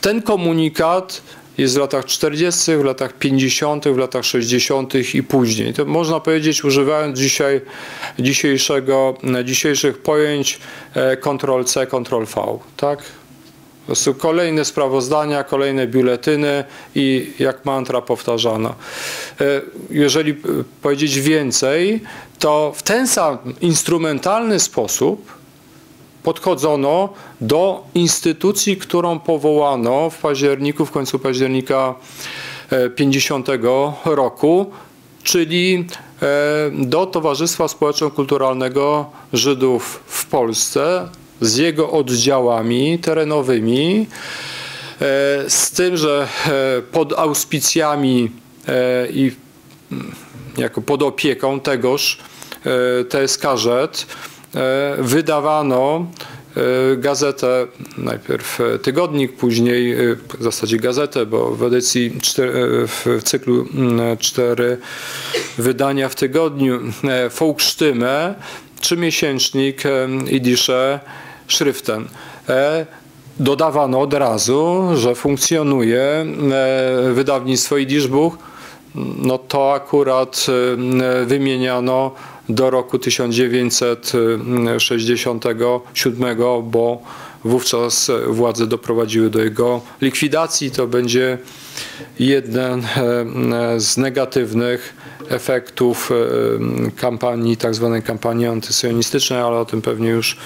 ten komunikat jest w latach 40., w latach 50., w latach 60. i później. To można powiedzieć, używając dzisiaj dzisiejszego, dzisiejszych pojęć Ctrl-C, Ctrl-V. Tak? Prostu kolejne sprawozdania, kolejne biuletyny i jak mantra powtarzana. Jeżeli powiedzieć więcej, to w ten sam instrumentalny sposób podchodzono do instytucji, którą powołano w październiku, w końcu października 50 roku, czyli do Towarzystwa Społeczno-Kulturalnego Żydów w Polsce z jego oddziałami terenowymi, z tym, że pod auspicjami i jako pod opieką tegoż TSKZ wydawano gazetę, najpierw tygodnik, później w zasadzie gazetę, bo w edycji w cyklu cztery wydania w tygodniu Folkstymę, trzymiesięcznik Idisze Schriften. Dodawano od razu, że funkcjonuje wydawnictwo Idiszbuch, no to akurat wymieniano do roku 1967, bo wówczas władze doprowadziły do jego likwidacji. To będzie jeden z negatywnych efektów kampanii, tak zwanej kampanii antysyjonistycznej, ale o tym pewnie już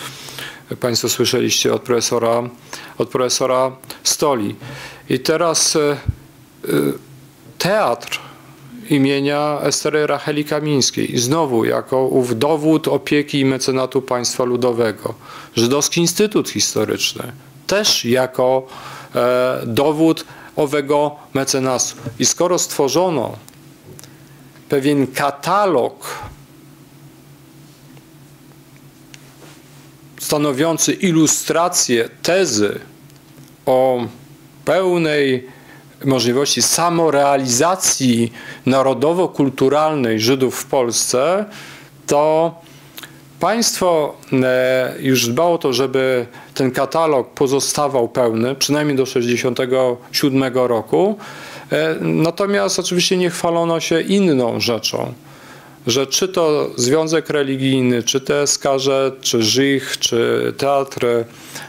Państwo słyszeliście od profesora, od profesora Stoli. I teraz teatr imienia Estery Racheli Kamińskiej. Znowu jako ów dowód opieki i mecenatu państwa ludowego. Żydowski Instytut Historyczny też jako e, dowód owego mecenasu. I skoro stworzono pewien katalog stanowiący ilustrację tezy o pełnej możliwości samorealizacji narodowo-kulturalnej Żydów w Polsce, to państwo e, już dbało o to, żeby ten katalog pozostawał pełny, przynajmniej do 1967 roku. E, natomiast oczywiście nie chwalono się inną rzeczą, że czy to Związek Religijny, czy TSKZ, czy ŻICH, czy Teatr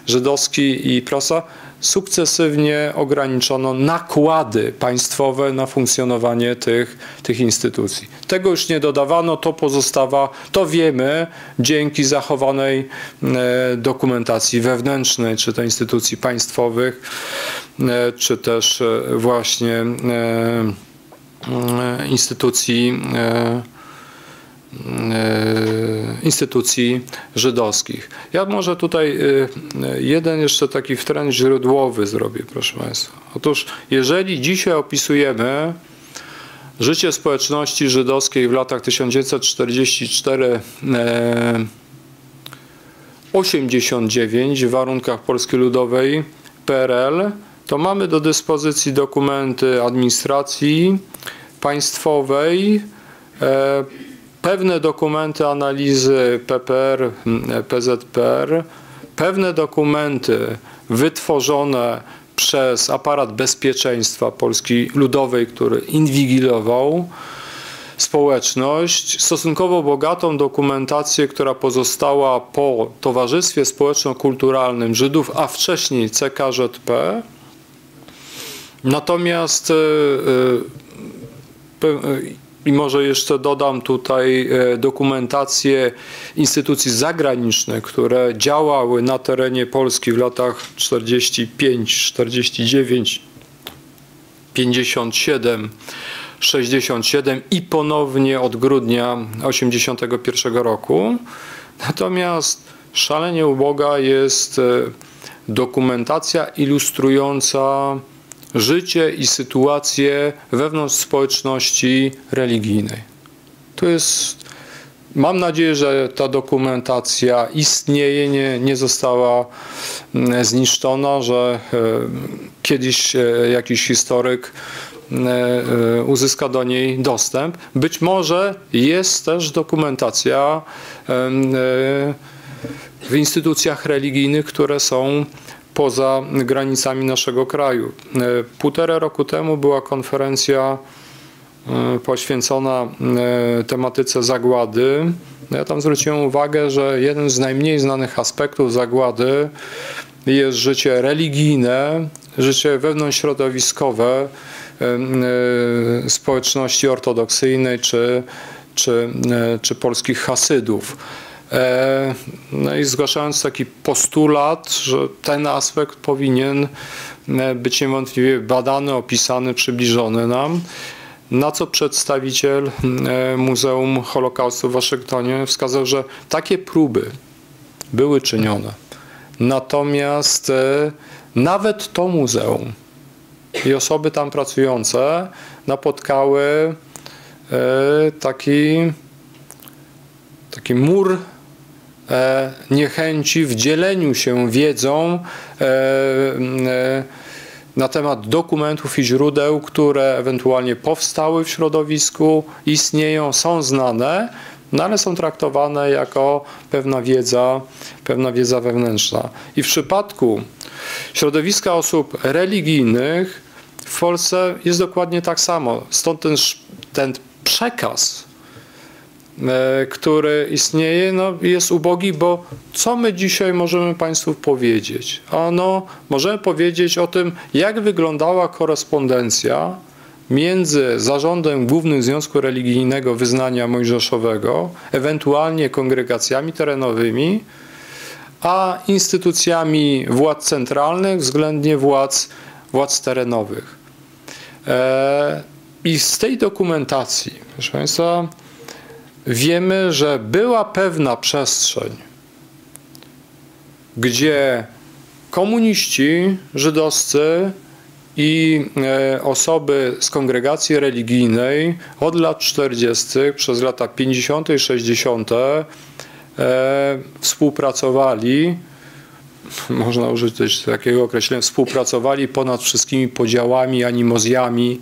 Żydowski i Prasa sukcesywnie ograniczono nakłady państwowe na funkcjonowanie tych, tych instytucji. Tego już nie dodawano, to pozostawa, to wiemy dzięki zachowanej e, dokumentacji wewnętrznej, czy to instytucji państwowych, e, czy też e, właśnie instytucji instytucji żydowskich. Ja może tutaj e, jeden jeszcze taki trend źródłowy zrobię, proszę Państwa. Otóż jeżeli dzisiaj opisujemy życie społeczności żydowskiej w latach 1944 89 e, w warunkach Polski Ludowej PRL, to mamy do dyspozycji dokumenty administracji państwowej, pewne dokumenty analizy PPR, PZPR, pewne dokumenty wytworzone przez aparat bezpieczeństwa Polski Ludowej, który inwigilował społeczność, stosunkowo bogatą dokumentację, która pozostała po Towarzystwie Społeczno-Kulturalnym Żydów, a wcześniej CKŻP. Natomiast y, y, i może jeszcze dodam tutaj e, dokumentację instytucji zagranicznych, które działały na terenie Polski w latach 45, 49, 57, 67 i ponownie od grudnia 81 roku. Natomiast szalenie uboga jest e, dokumentacja ilustrująca życie i sytuację wewnątrz społeczności religijnej. To jest, mam nadzieję, że ta dokumentacja istnieje, nie, nie została mm, zniszczona, że e, kiedyś e, jakiś historyk e, uzyska do niej dostęp. Być może jest też dokumentacja w instytucjach religijnych, które są poza granicami naszego kraju. E, półtora roku temu była konferencja e, poświęcona e, tematyce zagłady. Ja tam zwróciłem uwagę, że jeden z najmniej znanych aspektów zagłady jest życie religijne, życie wewnątrzśrodowiskowe społeczności ortodoksyjnej czy, czy, czy polskich hasydów. E, no i zgłaszając taki postulat, że ten aspekt powinien e, być niewątpliwie badany, opisany, przybliżony nam, na co przedstawiciel e, Muzeum Holokaustu w Waszyngtonie wskazał, że takie próby były czynione. Natomiast nawet to muzeum i osoby tam pracujące napotkały taki, taki mur niechęci w dzieleniu się wiedzą e, e, na temat dokumentów i źródeł, które ewentualnie powstały w środowisku, istnieją, są znane, no ale są traktowane jako pewna wiedza, pewna wiedza wewnętrzna. I w przypadku środowiska osób religijnych w Polsce jest dokładnie tak samo. Stąd ten, ten przekaz E, który istnieje, no, jest ubogi, bo co my dzisiaj możemy Państwu powiedzieć? Ano, możemy powiedzieć o tym, jak wyglądała korespondencja między zarządem Głównym Związku Religijnego Wyznania Mojżeszowego, ewentualnie kongregacjami terenowymi, a instytucjami władz centralnych względnie władz, władz terenowych. E, I z tej dokumentacji, proszę Państwa, wiemy, że była pewna przestrzeń, gdzie komuniści żydowscy i e, osoby z kongregacji religijnej od lat 40. przez lata 50. i 60. E, współpracowali, można użyć takiego określenia, współpracowali ponad wszystkimi podziałami, animozjami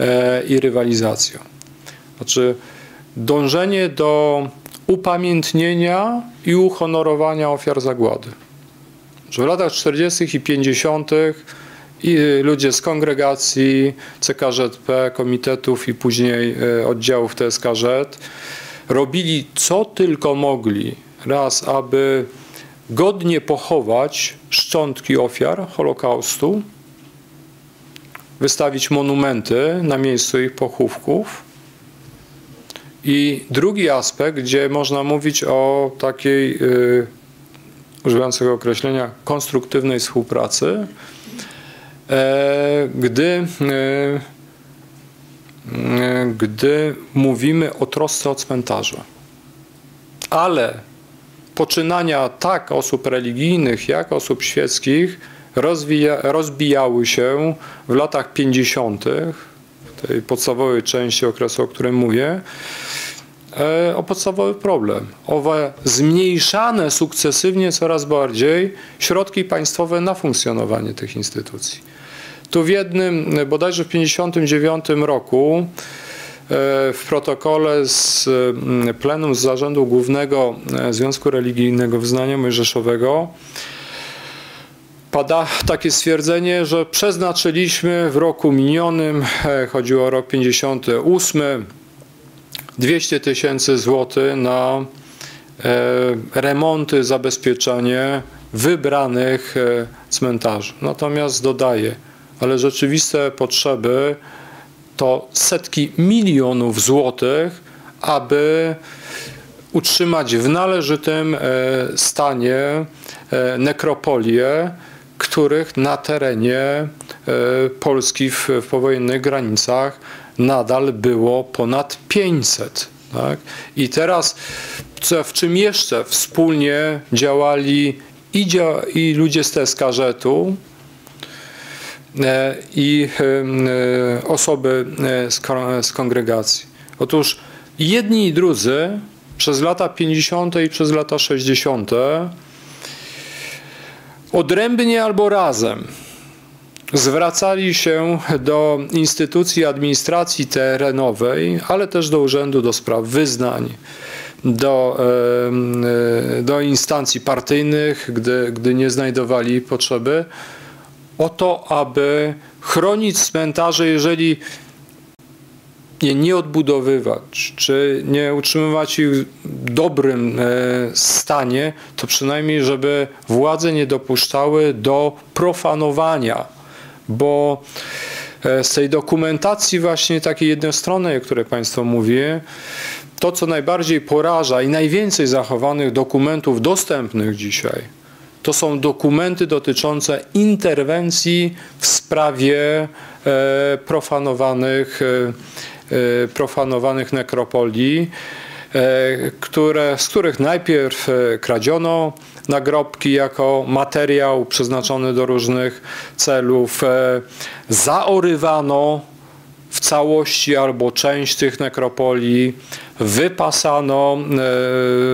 e, i rywalizacją. Znaczy, dążenie do upamiętnienia i uhonorowania ofiar zagłady. Że w latach 40. i 50. i ludzie z kongregacji CKZP, komitetów i później e, oddziałów TSKZ robili co tylko mogli, raz, aby godnie pochować szczątki ofiar Holokaustu, wystawić monumenty na miejscu ich pochówków, i drugi aspekt, gdzie można mówić o takiej, yy, używając tego określenia, konstruktywnej współpracy, e, gdy, e, gdy mówimy o trosce o cmentarze. Ale poczynania tak osób religijnych, jak osób świeckich rozwija, rozbijały się w latach 50., tej podstawowej części okresu, o którym mówię, e, o podstawowy problem. Owe zmniejszane sukcesywnie coraz bardziej środki państwowe na funkcjonowanie tych instytucji. Tu w jednym, bodajże w 1959 roku, e, w protokole z plenum z Zarządu Głównego e, Związku Religijnego Wyznania Mojżeszowego pada takie stwierdzenie, że przeznaczyliśmy w roku minionym, e, chodziło o rok 58, 200 tysięcy złotych na e, remonty, zabezpieczenie wybranych e, cmentarzy. Natomiast dodaję, ale rzeczywiste potrzeby to setki milionów złotych, aby utrzymać w należytym stanie nekropolię, których na terenie e, Polski w, w powojennych granicach nadal było ponad 500. Tak? I teraz co, w czym jeszcze wspólnie działali i, dzia i ludzie z Teskarzetu, e, i e, osoby z kongregacji. Otóż jedni i drudzy przez lata 50. i przez lata 60. odrębnie albo razem zwracali się do instytucji administracji terenowej, ale też do Urzędu do Spraw Wyznań, do, do instancji partyjnych, gdy, gdy nie znajdowali potrzeby, o to, aby chronić cmentarze, jeżeli je nie odbudowywać, czy nie utrzymywać ich w dobrym e, stanie, to przynajmniej, żeby władze nie dopuszczały do profanowania, bo e, z tej dokumentacji właśnie takiej jednostronnej, o której Państwo mówię, to co najbardziej poraża i najwięcej zachowanych dokumentów dostępnych dzisiaj, to są dokumenty dotyczące interwencji w sprawie e, profanowanych profanowanych nekropolii, y, które, z których najpierw y, kradziono nagrobki jako materiał przeznaczony do różnych celów, zaorywano w całości albo część tych nekropolii, wypasano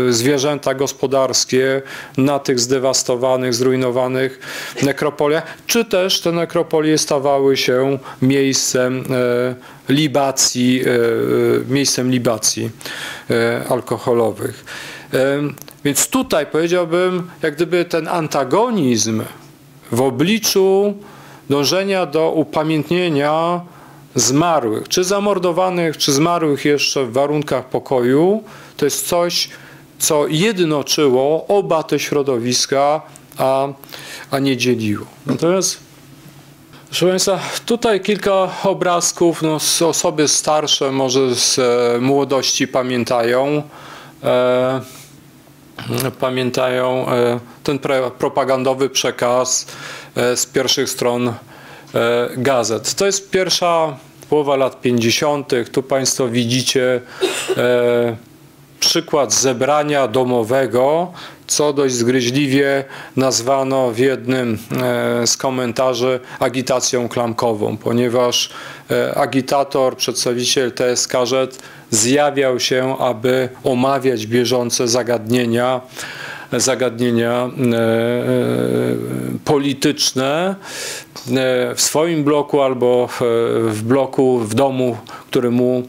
e, zwierzęta gospodarskie na tych zdewastowanych, zrujnowanych nekropoliach, czy też te nekropolie stawały się miejscem e, libacji, e, miejscem libacji alkoholowych. Więc tutaj powiedziałbym, jak gdyby ten antagonizm w obliczu dążenia do upamiętnienia zmarłych, czy zamordowanych, czy zmarłych jeszcze w warunkach pokoju, to jest coś, co jednoczyło oba te środowiska, a, a nie dzieliło. Natomiast, proszę Państwa, tutaj kilka obrazków, no, osoby starsze może z e, młodości pamiętają, e, pamiętają e, ten pre, propagandowy przekaz e, z pierwszych stron E, gazet. To jest pierwsza połowa lat 50. Tu Państwo widzicie e, przykład zebrania domowego, co dość zgryźliwie nazwano w jednym e, z komentarzy agitacją klamkową, ponieważ agitator, przedstawiciel TSK zjawiał się, aby omawiać bieżące zagadnienia zagadnienia e, e, polityczne e, w swoim bloku albo w bloku, w domu, który mu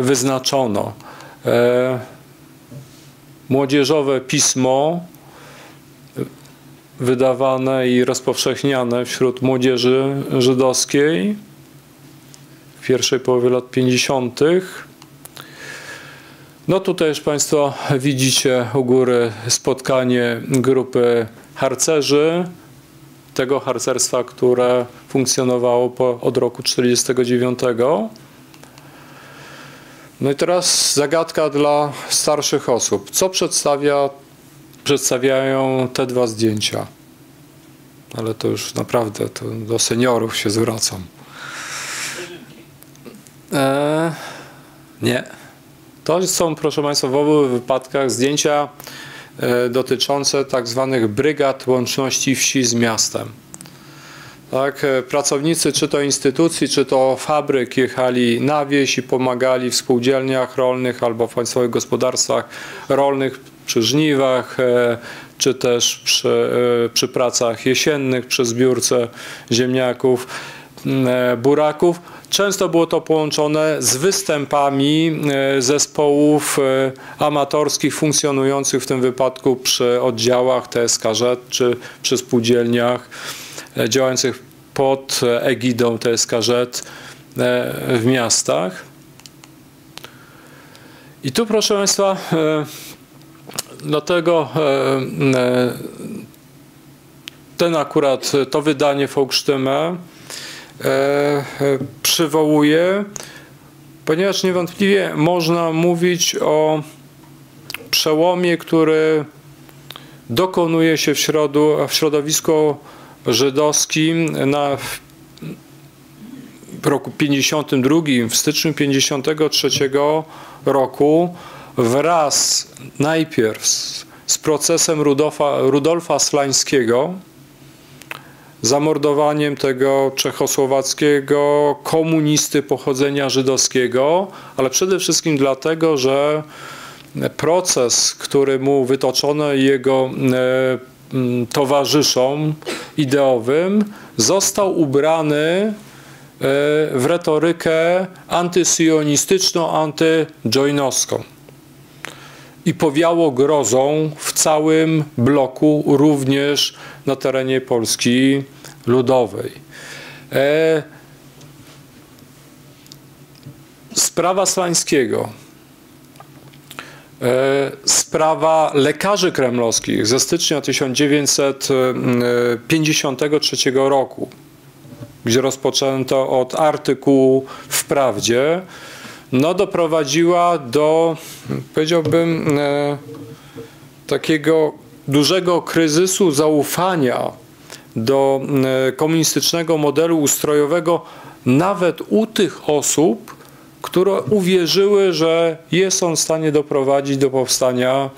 wyznaczono. Młodzieżowe pismo wydawane i rozpowszechniane wśród młodzieży żydowskiej w pierwszej połowie lat 50. No tutaj już Państwo widzicie u góry spotkanie grupy harcerzy, tego harcerstwa, które funkcjonowało po, od roku 1949. No i teraz zagadka dla starszych osób. Co przedstawia, przedstawiają te dwa zdjęcia? Ale to już naprawdę to do seniorów się zwracam. E, nie. To są, proszę Państwa, w obu wypadkach zdjęcia e, dotyczące tak zwanych brygad łączności wsi z miastem. Tak, e, pracownicy czy to instytucji, czy to fabryk jechali na wieś i pomagali w spółdzielniach rolnych albo w państwowych gospodarstwach rolnych przy żniwach, e, czy też przy, przy pracach jesiennych, przy zbiórce ziemniaków, buraków Często było to połączone z występami e, zespołów e, amatorskich funkcjonujących w tym wypadku przy oddziałach TSKZ czy przy spółdzielniach e, działających pod egidą TSKZ w miastach. I tu proszę Państwa, dlatego ten akurat, to wydanie Volksstimme przywołuję, ponieważ niewątpliwie można mówić o przełomie, który dokonuje się w, środu, w środowisku żydowskim na w roku 52, w styczniu 53 roku wraz najpierw z, z procesem Rudolfa, Rudolfa Slańskiego, zamordowaniem tego czechosłowackiego komunisty pochodzenia żydowskiego, ale przede wszystkim dlatego, że proces, który mu wytoczono jego e, towarzyszom ideowym, został ubrany e, w retorykę antysyjonistyczną, antyjoinowską. I powiało grozą w całym bloku, również na terenie Polski Ludowej. E, sprawa Slańskiego E, sprawa lekarzy kremlowskich ze stycznia 1953 roku, gdzie rozpoczęto od artykułu w Prawdzie, no doprowadziła do, powiedziałbym, e, takiego dużego kryzysu zaufania do e, komunistycznego modelu ustrojowego nawet u tych osób, które uwierzyły, że jest on w stanie doprowadzić do powstania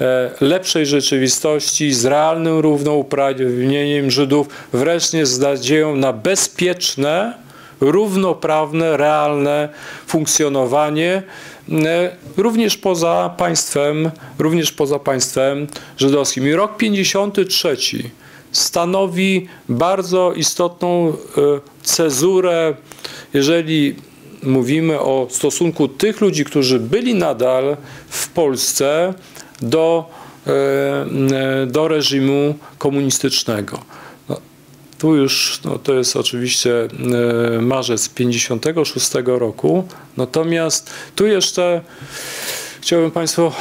e, lepszej rzeczywistości z realnym równouprawnieniem Żydów, wreszcie z nadzieją na bezpieczne, równoprawne, realne funkcjonowanie e, również poza państwem, również poza państwem żydowskim. I rok 53 stanowi bardzo istotną e, cezurę, jeżeli mówimy o stosunku tych ludzi, którzy byli nadal w Polsce do, e, do reżimu komunistycznego. Tu już no, to jest oczywiście e, marzec 56 roku, natomiast tu jeszcze chciałbym Państwu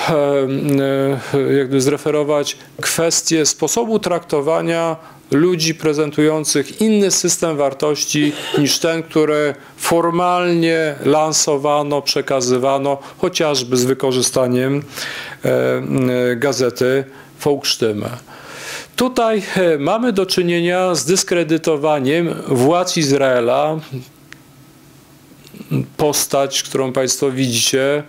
jakby zreferować kwestię sposobu traktowania ludzi prezentujących inny system wartości niż ten, który formalnie lansowano, przekazywano, chociażby z wykorzystaniem e, e, gazety Volksstimme. Tutaj e, mamy do czynienia z dyskredytowaniem władz Izraela, postać, którą Państwo widzicie,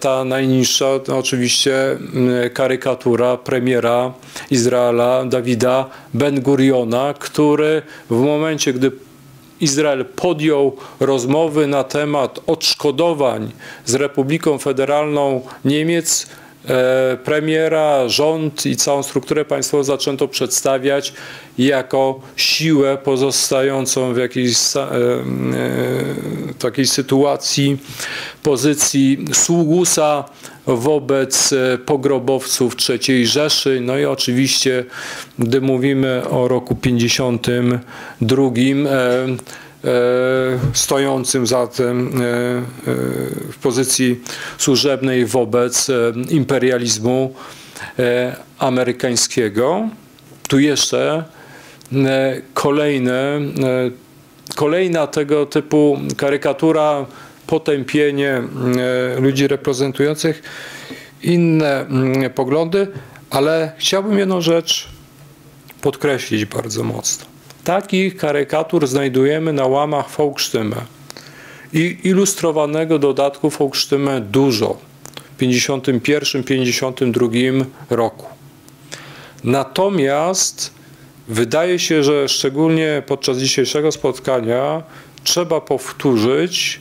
ta najniższa, to oczywiście mm, karykatura premiera Izraela, Dawida Ben-Guriona, który w momencie, gdy Izrael podjął rozmowy na temat odszkodowań z Republiką Federalną Niemiec, E, premiera, rząd i całą strukturę państwową zaczęto przedstawiać jako siłę pozostającą w jakiejś e, e, takiej sytuacji, pozycji sługusa wobec pogrobowców III Rzeszy. No i oczywiście, gdy mówimy o roku 52, E, stojącym zatem e, e, w pozycji służebnej wobec imperializmu amerykańskiego. Tu jeszcze kolejne, kolejna tego typu karykatura, potępienie ludzi reprezentujących inne poglądy, ale chciałbym jedną rzecz podkreślić bardzo mocno. Takich karykatur znajdujemy na łamach Volksstimme i ilustrowanego dodatku Volksstimme dużo w 1951-1952 roku. Natomiast wydaje się, że szczególnie podczas dzisiejszego spotkania trzeba powtórzyć,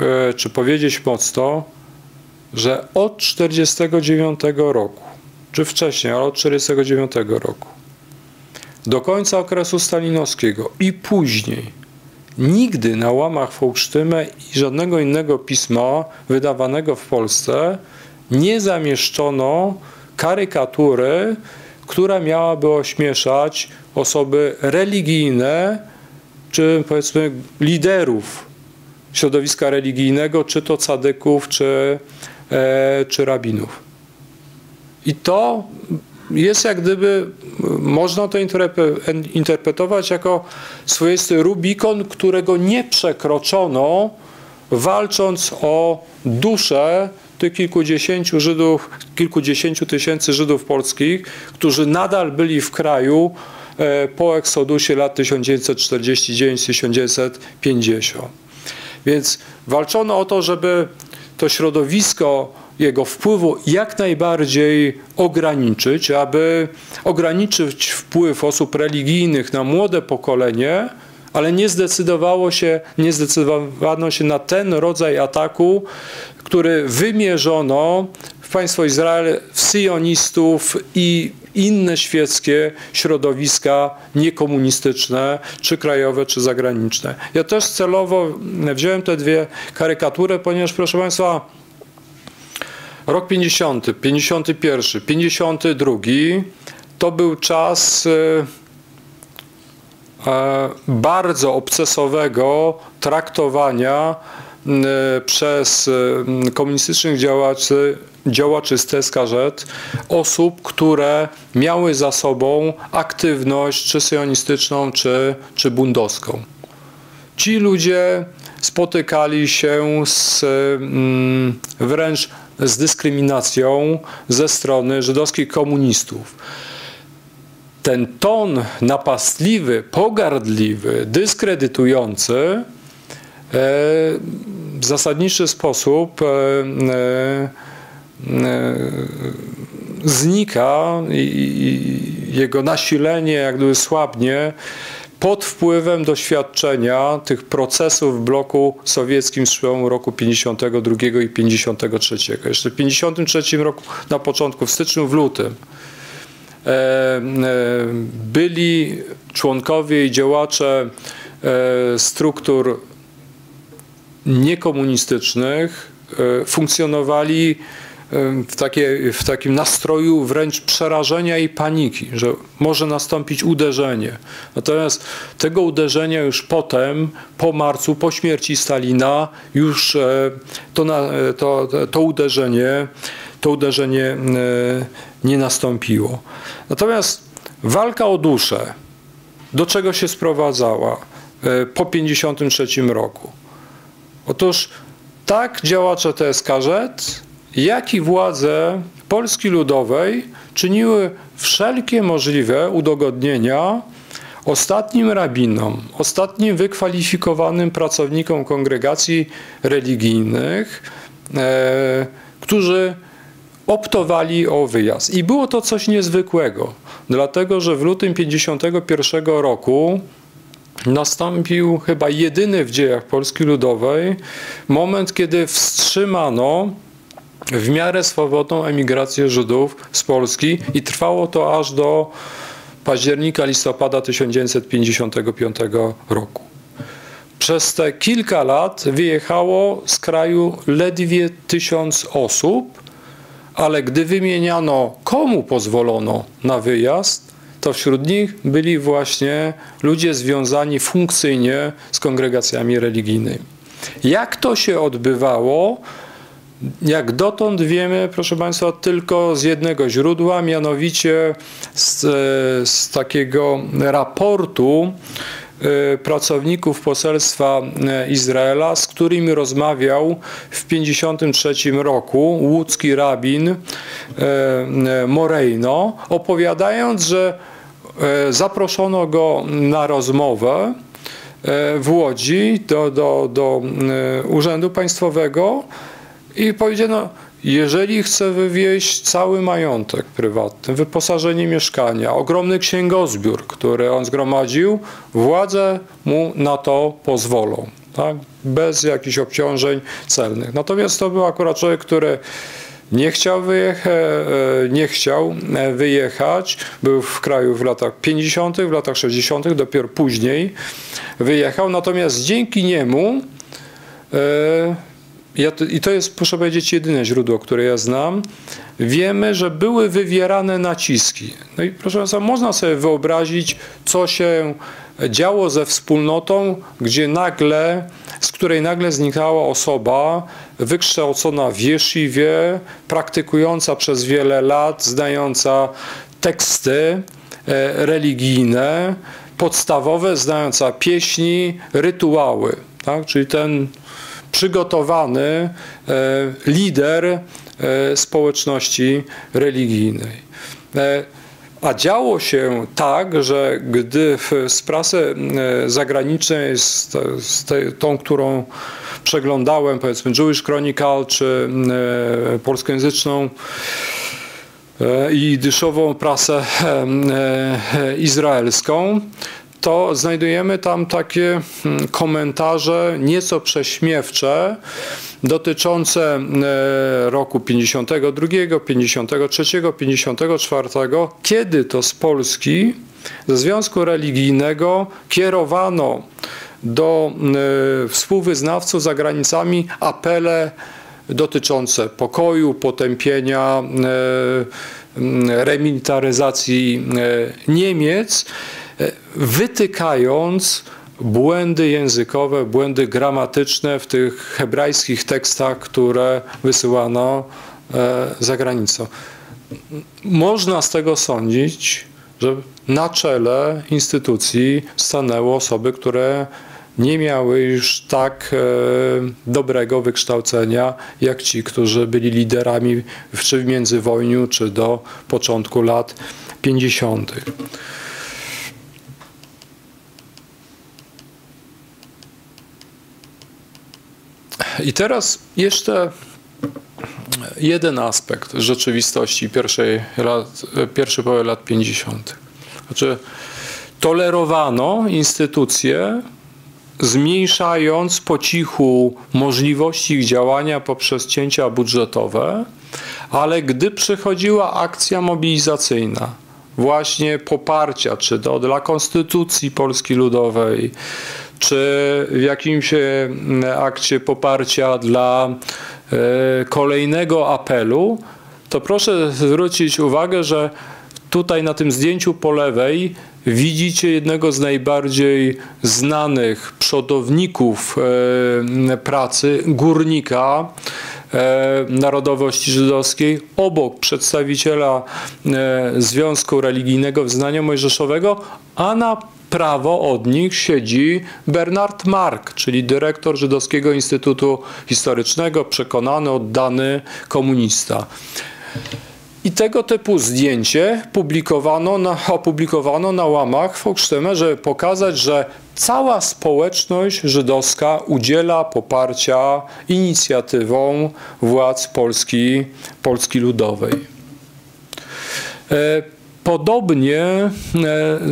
e, czy powiedzieć mocno, że od 1949 roku, czy wcześniej, ale od 1949 roku, do końca okresu stalinowskiego i później nigdy na łamach Volksstimme i żadnego innego pisma wydawanego w Polsce nie zamieszczono karykatury, która miałaby ośmieszać osoby religijne, czy powiedzmy liderów środowiska religijnego, czy to cadyków, czy, e, czy rabinów. I to jest jak gdyby, można to interpretować jako swoisty Rubikon, którego nie przekroczono, walcząc o duszę tych kilkudziesięciu Żydów, kilkudziesięciu tysięcy Żydów polskich, którzy nadal byli w kraju e, po eksodusie lat 1949-1950. Więc walczono o to, żeby to środowisko jego wpływu jak najbardziej ograniczyć, aby ograniczyć wpływ osób religijnych na młode pokolenie, ale nie zdecydowało się, nie zdecydowano się na ten rodzaj ataku, który wymierzono w państwo Izrael, w syjonistów i inne świeckie środowiska niekomunistyczne, czy krajowe, czy zagraniczne. Ja też celowo wziąłem te dwie karykatury, ponieważ proszę Państwa, rok 50, 51, 52 to był czas y, e, bardzo obcesowego traktowania y, przez y, komunistycznych działaczy działaczy z TSKZ, osób, które miały za sobą aktywność czy sionistyczną, czy, czy bundowską. Ci ludzie spotykali się z, mm, wręcz z dyskryminacją ze strony żydowskich komunistów. Ten ton napastliwy, pogardliwy, dyskredytujący e, w zasadniczy sposób e, e, znika i jego nasilenie jak gdyby słabnie pod wpływem doświadczenia tych procesów w bloku sowieckim z roku 52 i 53. Jeszcze w 53 roku, na początku, w styczniu, w lutym, e, e, byli członkowie i działacze struktur niekomunistycznych, funkcjonowali w, takie, w takim nastroju wręcz przerażenia i paniki, że może nastąpić uderzenie. Natomiast tego uderzenia już potem, po marcu, po śmierci Stalina, już e, to, e, to, to uderzenie, to uderzenie e, nie nastąpiło. Natomiast walka o duszę, do czego się sprowadzała po 1953 roku? Otóż tak działacze TSKZ jak i władze Polski Ludowej czyniły wszelkie możliwe udogodnienia ostatnim rabinom, ostatnim wykwalifikowanym pracownikom kongregacji religijnych, e, którzy optowali o wyjazd. I było to coś niezwykłego, dlatego że w lutym 1951 roku nastąpił chyba jedyny w dziejach Polski Ludowej moment, kiedy wstrzymano w miarę swobodną emigrację Żydów z Polski i trwało to aż do października, listopada 1955 roku. Przez te kilka lat wyjechało z kraju ledwie tysiąc osób, ale gdy wymieniano, komu pozwolono na wyjazd, to wśród nich byli właśnie ludzie związani funkcyjnie z kongregacjami religijnymi. Jak to się odbywało, jak dotąd wiemy, proszę Państwa, tylko z jednego źródła, mianowicie z, z takiego raportu y, pracowników poselstwa y, Izraela, z którymi rozmawiał w 1953 roku łódzki rabin Moreino, opowiadając, że zaproszono go na rozmowę w Łodzi do, do, do Urzędu Państwowego i powiedziano, jeżeli chce wywieźć cały majątek prywatny, wyposażenie mieszkania, ogromny księgozbiór, który on zgromadził, władze mu na to pozwolą, tak? bez jakichś obciążeń celnych. Natomiast to był akurat człowiek, który nie chciał, e, nie chciał e, wyjechać, był w kraju w latach 50., w latach 60., dopiero później wyjechał, natomiast dzięki niemu e, ja to, i to jest, proszę powiedzieć, jedyne źródło, które ja znam, wiemy, że były wywierane naciski. No i proszę Państwa, można sobie wyobrazić, co się działo ze wspólnotą, gdzie nagle, z której nagle znikała osoba wykształcona w praktykująca przez wiele lat, znająca teksty e, religijne, podstawowe, znająca pieśni, rytuały. Tak? Czyli ten przygotowany e, lider e, społeczności religijnej. E, A działo się tak, że gdy z prasy e, zagranicznej, z, z tą, którą przeglądałem, powiedzmy Jewish Chronicle, czy e, polskojęzyczną e, i dyszową prasę izraelską, to znajdujemy tam takie hmm, komentarze nieco prześmiewcze dotyczące e, roku 52, 53, 54, kiedy to z Polski ze Związku Religijnego kierowano do e, współwyznawców za granicami apele dotyczące pokoju, potępienia, e, remilitaryzacji Niemiec wytykając błędy językowe, błędy gramatyczne w tych hebrajskich tekstach, które wysyłano e, za granicą. Można z tego sądzić, że na czele instytucji stanęły osoby, które nie miały już tak e, dobrego wykształcenia jak ci, którzy byli liderami czy w międzywojniu, czy do początku lat 50. I teraz jeszcze jeden aspekt rzeczywistości pierwszej, lat, pierwszej połowy lat 50. Znaczy, tolerowano instytucje, zmniejszając po cichu możliwości ich działania poprzez cięcia budżetowe, ale gdy przychodziła akcja mobilizacyjna, właśnie poparcia, czy to dla Konstytucji Polski Ludowej, czy w jakimś e, akcie poparcia dla e, kolejnego apelu, to proszę zwrócić uwagę, że tutaj na tym zdjęciu po lewej widzicie jednego z najbardziej znanych przodowników e, pracy, górnika narodowości żydowskiej, obok przedstawiciela Związku Religijnego Wyznania Mojżeszowego, a na prawo od nich siedzi Bernard Mark, czyli dyrektor Żydowskiego Instytutu Historycznego, przekonany, oddany komunista. I tego typu zdjęcie publikowano na, opublikowano na łamach Volksstimme, żeby pokazać, że cała społeczność żydowska udziela poparcia inicjatywom władz Polski, Polski Ludowej. E, Podobnie e,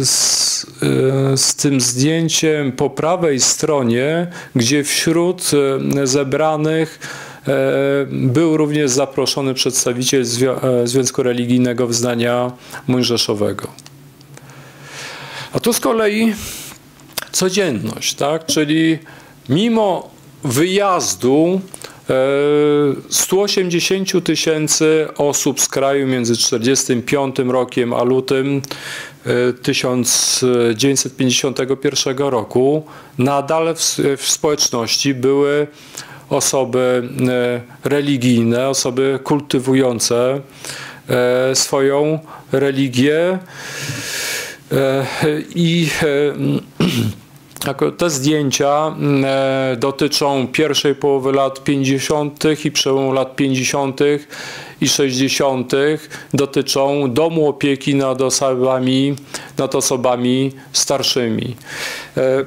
z, e, z, tym zdjęciem po prawej stronie, gdzie wśród e, zebranych był również zaproszony przedstawiciel Związku Religijnego Wznania Mojżeszowego. A tu z kolei codzienność, tak? czyli mimo wyjazdu 180 tysięcy osób z kraju między 45 rokiem a lutym 1951 e, roku. Nadal w, w społeczności były osoby e, religijne, osoby kultywujące e, swoją religię. I te zdjęcia mm, e, dotyczą pierwszej połowy lat 50. i przełomu lat 50. i 60. dotyczą domu opieki nad osobami, nad osobami starszymi. E,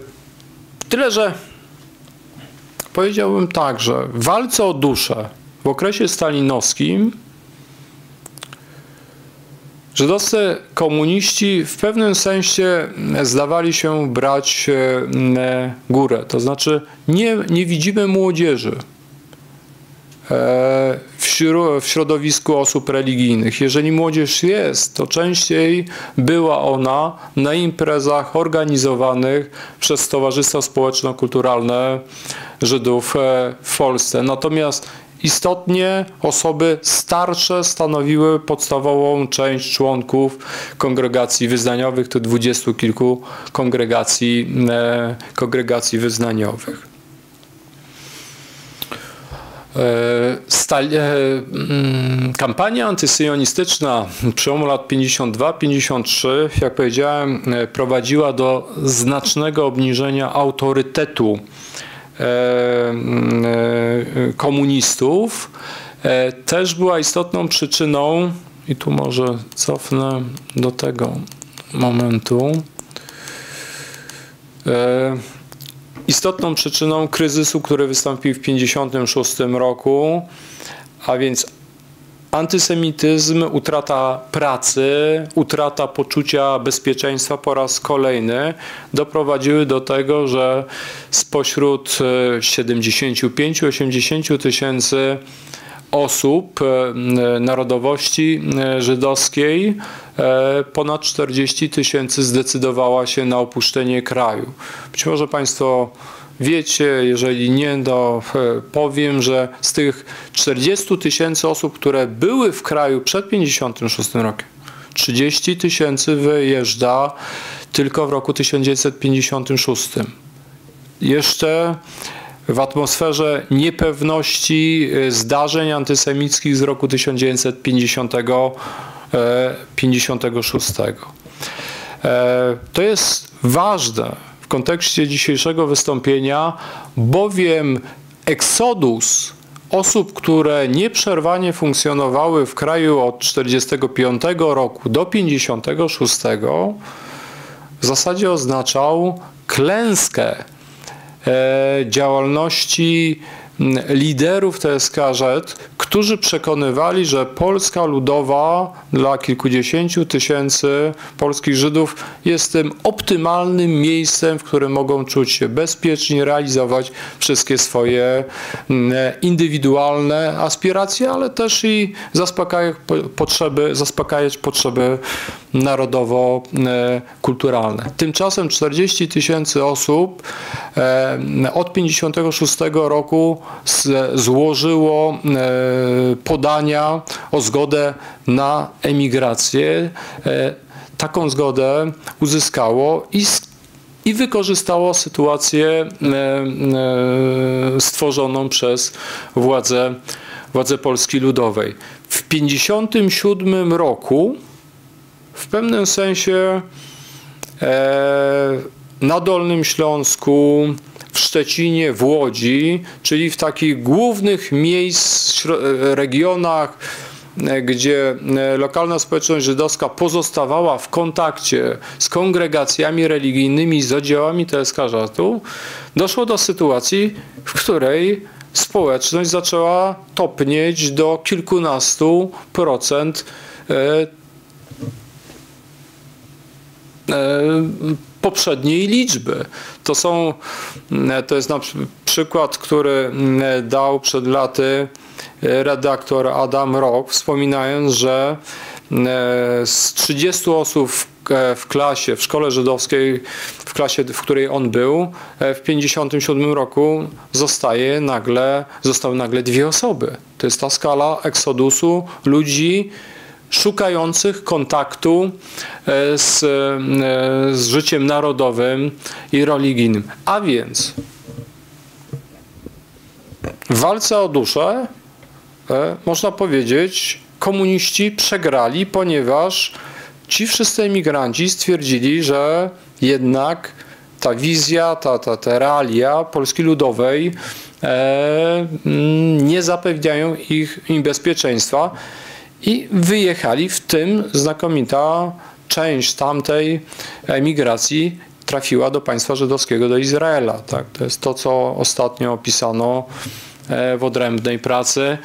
tyle, że powiedziałbym tak, że w walce o duszę w okresie stalinowskim Żydowscy komuniści w pewnym sensie zdawali się brać e, górę. To znaczy nie, nie widzimy młodzieży e, w środowisku osób religijnych. Jeżeli młodzież jest, to częściej była ona na imprezach organizowanych przez Towarzystwo Społeczno-Kulturalne Żydów e, w Polsce. Natomiast Istotnie osoby starsze stanowiły podstawową część członków kongregacji wyznaniowych, to dwudziestu kilku kongregacji, e, kongregacji wyznaniowych. E, e, mm, kampania antysyjonistyczna przełomu lat 52-53, jak powiedziałem, prowadziła do znacznego obniżenia autorytetu komunistów, e, też była istotną przyczyną i tu może cofnę do tego momentu. E, istotną przyczyną kryzysu, który wystąpił w 1956 roku, a więc Antysemityzm, utrata pracy, utrata poczucia bezpieczeństwa po raz kolejny doprowadziły do tego, że spośród 75-80 tysięcy osób e, narodowości e, żydowskiej e, ponad 40 tysięcy zdecydowała się na opuszczenie kraju. Być może Państwo wiecie, jeżeli nie, to powiem, że z tych 40 tysięcy osób, które były w kraju przed 56 rokiem, 30 tysięcy wyjeżdża tylko w roku 1956. Jeszcze w atmosferze niepewności y, zdarzeń antysemickich z roku 1956. E, e, to jest ważne kontekście dzisiejszego wystąpienia, bowiem eksodus osób, które nieprzerwanie funkcjonowały w kraju od 1945 roku do 1956, w zasadzie oznaczał klęskę E, działalności liderów TSKZ, którzy przekonywali, że Polska Ludowa dla kilkudziesięciu tysięcy polskich Żydów jest tym optymalnym miejscem, w którym mogą czuć się bezpiecznie, realizować wszystkie swoje indywidualne aspiracje, ale też i zaspokajać potrzeby, zaspokajać potrzeby narodowo-kulturalne. Tymczasem 40 tysięcy osób od 56 roku złożyło podania o zgodę na emigrację. E, taką zgodę uzyskało i i wykorzystało sytuację e, e, stworzoną przez władze, władze Polski Ludowej. W 1957 roku w pewnym sensie na Dolnym Śląsku, w Szczecinie, w Łodzi, czyli w takich głównych miejsc, regionach, e, gdzie e, lokalna społeczność żydowska pozostawała w kontakcie z kongregacjami religijnymi, z oddziałami Żartu, doszło do sytuacji, w której społeczność zaczęła topnieć do kilkunastu procent e, poprzedniej liczby. To są, mm, to jest na przykład, który mm, dał przed laty e, redaktor Adam Rock, wspominając, że mm, e, z 30 osób w klasie, w szkole żydowskiej, w klasie, w której on był, e, w 57 roku zostaje nagle, zostały nagle dwie osoby. To jest ta skala eksodusu ludzi, szukających kontaktu e, z, e, z życiem narodowym i religijnym. A więc w walce o duszę e, można powiedzieć, komuniści przegrali, ponieważ ci wszyscy emigranci stwierdzili, że jednak ta wizja, ta, ta, ta realia Polski Ludowej e, nie zapewniają ich im bezpieczeństwa i wyjechali, w tym znakomita część tamtej emigracji trafiła do państwa żydowskiego, do Izraela. Tak? To jest to, co ostatnio opisano e, w odrębnej pracy.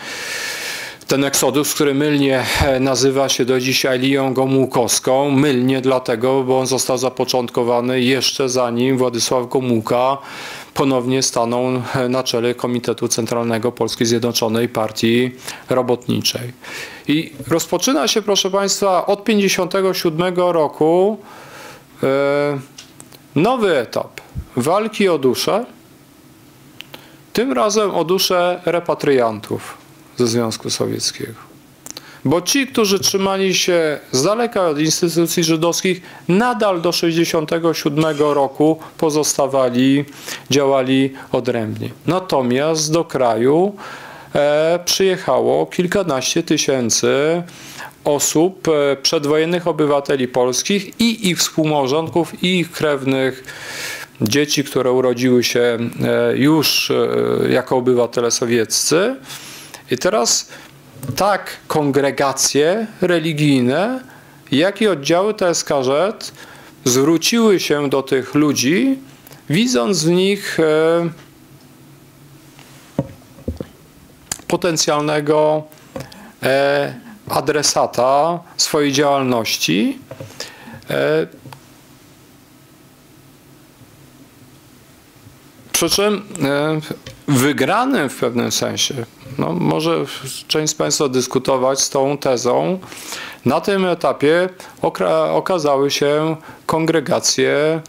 Ten eksodus, który mylnie e, nazywa się do dzisiaj Lią Gomułkowską, mylnie dlatego, bo on został zapoczątkowany jeszcze zanim Władysław Gomułka ponownie staną na czele Komitetu Centralnego Polskiej Zjednoczonej Partii Robotniczej. I rozpoczyna się, proszę Państwa, od 1957 roku e, nowy etap walki o duszę, tym razem o duszę repatriantów ze Związku Sowieckiego. Bo ci, którzy trzymali się z daleka od instytucji żydowskich, nadal do 1967 roku pozostawali, działali odrębnie. Natomiast do kraju przyjechało kilkanaście tysięcy osób, e, przedwojennych obywateli polskich i ich współmałżonków, i ich krewnych dzieci, które urodziły się e, już e, jako obywatele sowieccy. I teraz tak kongregacje religijne, jak i oddziały TSKZ zwróciły się do tych ludzi, widząc w nich e, potencjalnego e, adresata swojej działalności. E, przy czym wygranym w pewnym sensie, no może część z Państwa dyskutować z tą tezą, na tym etapie okazały się kongregacje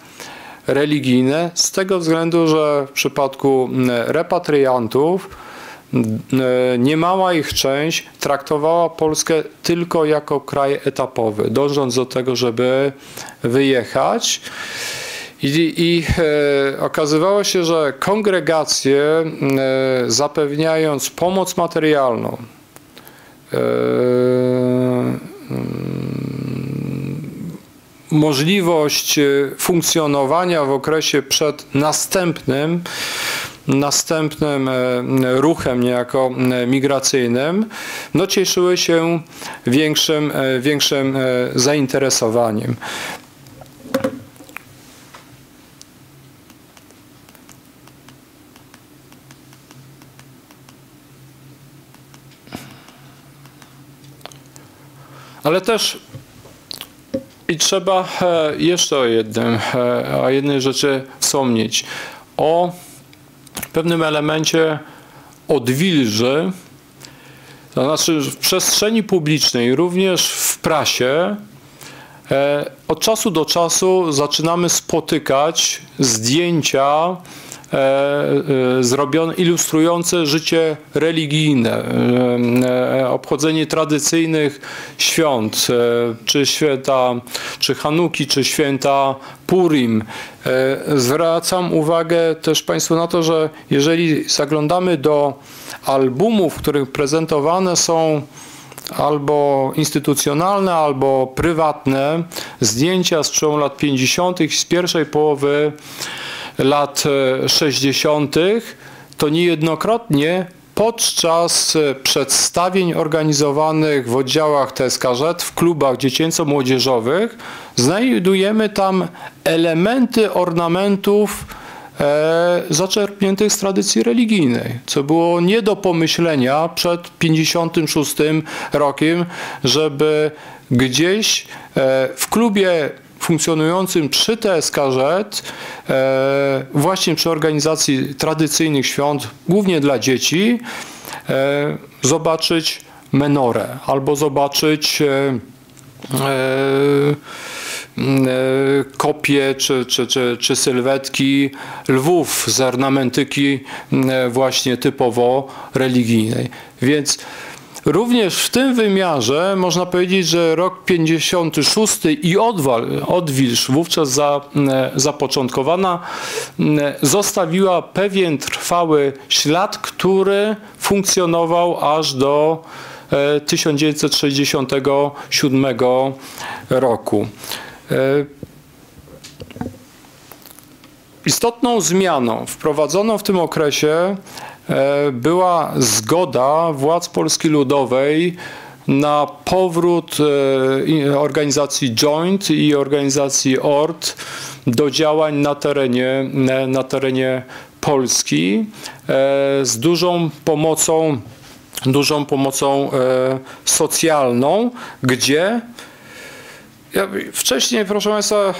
religijne z tego względu, że w przypadku repatriantów niemała ich część traktowała Polskę tylko jako kraj etapowy, dążąc do tego, żeby wyjechać. I, i e, okazywało się, że kongregacje, e, zapewniając pomoc materialną, e, możliwość funkcjonowania w okresie przed następnym, następnym ruchem niejako migracyjnym, no cieszyły się większym, większym zainteresowaniem. Ale też i trzeba e, jeszcze o jednym, e, o jednej rzeczy wspomnieć. O pewnym elemencie odwilży, to znaczy w przestrzeni publicznej, również w prasie, e, od czasu do czasu zaczynamy spotykać zdjęcia E, e, zrobione, ilustrujące życie religijne, e, obchodzenie tradycyjnych świąt, czy święta, czy Hanuki, czy święta Purim. Zwracam uwagę też Państwu na to, że jeżeli zaglądamy do albumów, w których prezentowane są albo instytucjonalne, albo prywatne zdjęcia z przełomu lat 50. z pierwszej połowy lat 60., e, to niejednokrotnie podczas e, przedstawień organizowanych w oddziałach TSKZ, w klubach dziecięco-młodzieżowych, znajdujemy tam elementy ornamentów e, zaczerpniętych z tradycji religijnej, co było nie do pomyślenia przed 56 rokiem, żeby gdzieś e, w klubie funkcjonującym przy TSKZ, e, właśnie przy organizacji tradycyjnych świąt, głównie dla dzieci, e, zobaczyć menorę albo zobaczyć e, kopie czy, czy, czy, czy sylwetki lwów z ornamentyki właśnie typowo religijnej. Więc Również w tym wymiarze można powiedzieć, że rok 56 i odwal, odwilż wówczas za, zapoczątkowana zostawiła pewien trwały ślad, który funkcjonował aż do 1967 e, roku. E, istotną zmianą wprowadzoną w tym okresie E, była zgoda władz Polski Ludowej na powrót e, organizacji Joint i organizacji ORT do działań na terenie, na terenie Polski e, z dużą pomocą, dużą pomocą socjalną, gdzie wcześniej, proszę Państwa,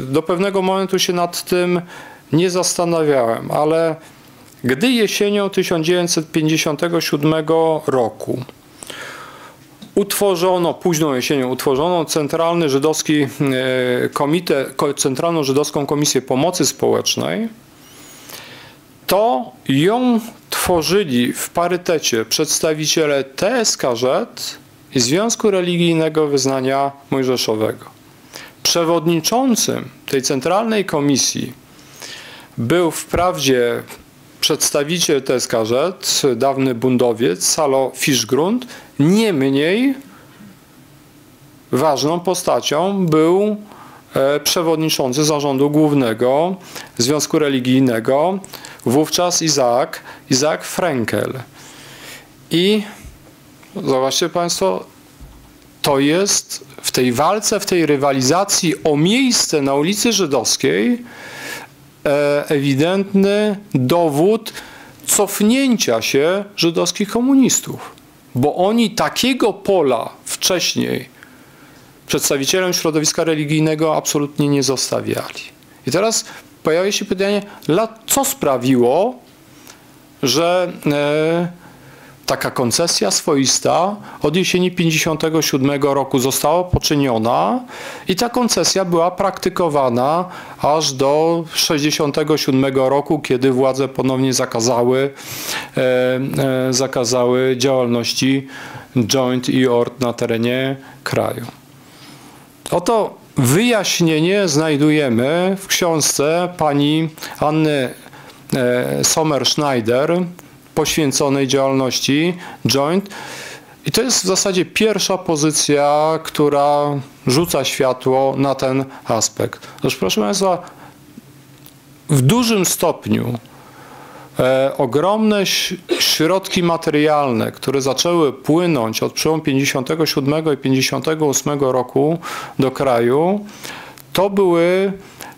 do pewnego momentu się nad tym nie zastanawiałem, ale gdy jesienią 1957 roku utworzono, późną jesienią utworzono Centralny Żydowski e, Komitet, Centralną Żydowską Komisję Pomocy Społecznej, to ją tworzyli w parytecie przedstawiciele TSKZ i Związku Religijnego Wyznania Mojżeszowego. Przewodniczącym tej centralnej komisji był wprawdzie przedstawiciel TSKZ, dawny bundowiec, Salo Fiszgrund, niemniej ważną postacią był e, przewodniczący zarządu głównego Związku Religijnego, wówczas Izaak, Izaak Frenkel. I zobaczcie Państwo, to jest w tej walce, w tej rywalizacji o miejsce na ulicy Żydowskiej ewidentny dowód cofnięcia się żydowskich komunistów, bo oni takiego pola wcześniej przedstawicielom środowiska religijnego absolutnie nie zostawiali. I teraz pojawia się pytanie, co sprawiło, że e, taka koncesja swoista od jesieni 57 roku została poczyniona i ta koncesja była praktykowana aż do 67 roku, kiedy władze ponownie zakazały, e, e, zakazały działalności joint i ort na terenie kraju. Oto wyjaśnienie znajdujemy w książce pani Anny e, Sommer-Schneider poświęconej działalności joint. I to jest w zasadzie pierwsza pozycja, która rzuca światło na ten aspekt. Otóż proszę Państwa, w dużym stopniu e, ogromne środki materialne, które zaczęły płynąć od przełomu 57 i 58 roku do kraju, to były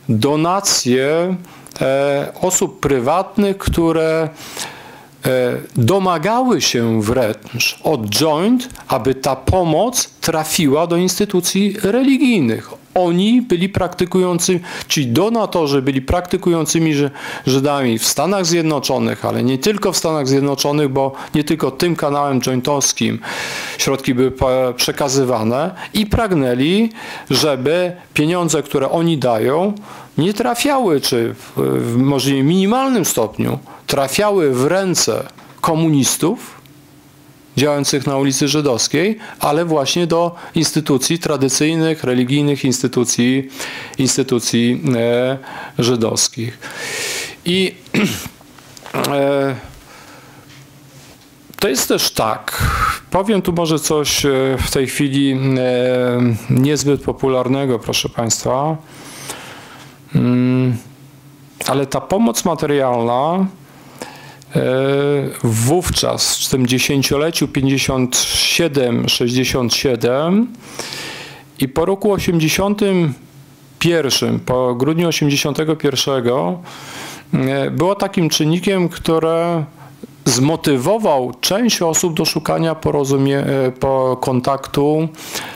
donacje e, osób prywatnych, które domagały się wręcz od joint, aby ta pomoc trafiła do instytucji religijnych. Oni byli praktykującymi, ci donatorzy byli praktykującymi Żydami w Stanach Zjednoczonych, ale nie tylko w Stanach Zjednoczonych, bo nie tylko tym kanałem jointowskim środki były przekazywane i pragnęli, żeby pieniądze, które oni dają, nie trafiały, czy w możliwie minimalnym stopniu, trafiały w ręce komunistów działających na ulicy Żydowskiej, ale właśnie do instytucji tradycyjnych, religijnych instytucji, instytucji e, żydowskich. I e, to jest też tak, powiem tu może coś e, w tej chwili e, niezbyt popularnego, proszę Państwa, mm, ale ta pomoc materialna wówczas w tym dziesięcioleciu 57-67 i po roku 81, po grudniu 81 e, było takim czynnikiem, które zmotywował część osób do szukania porozumie, e, po kontaktu E,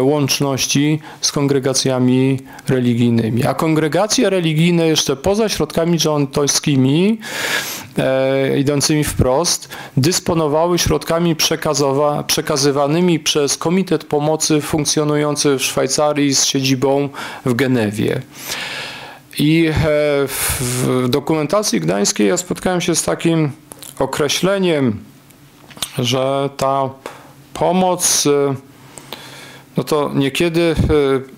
łączności z kongregacjami religijnymi. A kongregacje religijne jeszcze poza środkami rządowskimi e, idącymi wprost, dysponowały środkami przekazywanymi przez Komitet Pomocy funkcjonujący w Szwajcarii z siedzibą w Genewie. I e, w dokumentacji gdańskiej ja spotkałem się z takim określeniem, że ta pomoc no to niekiedy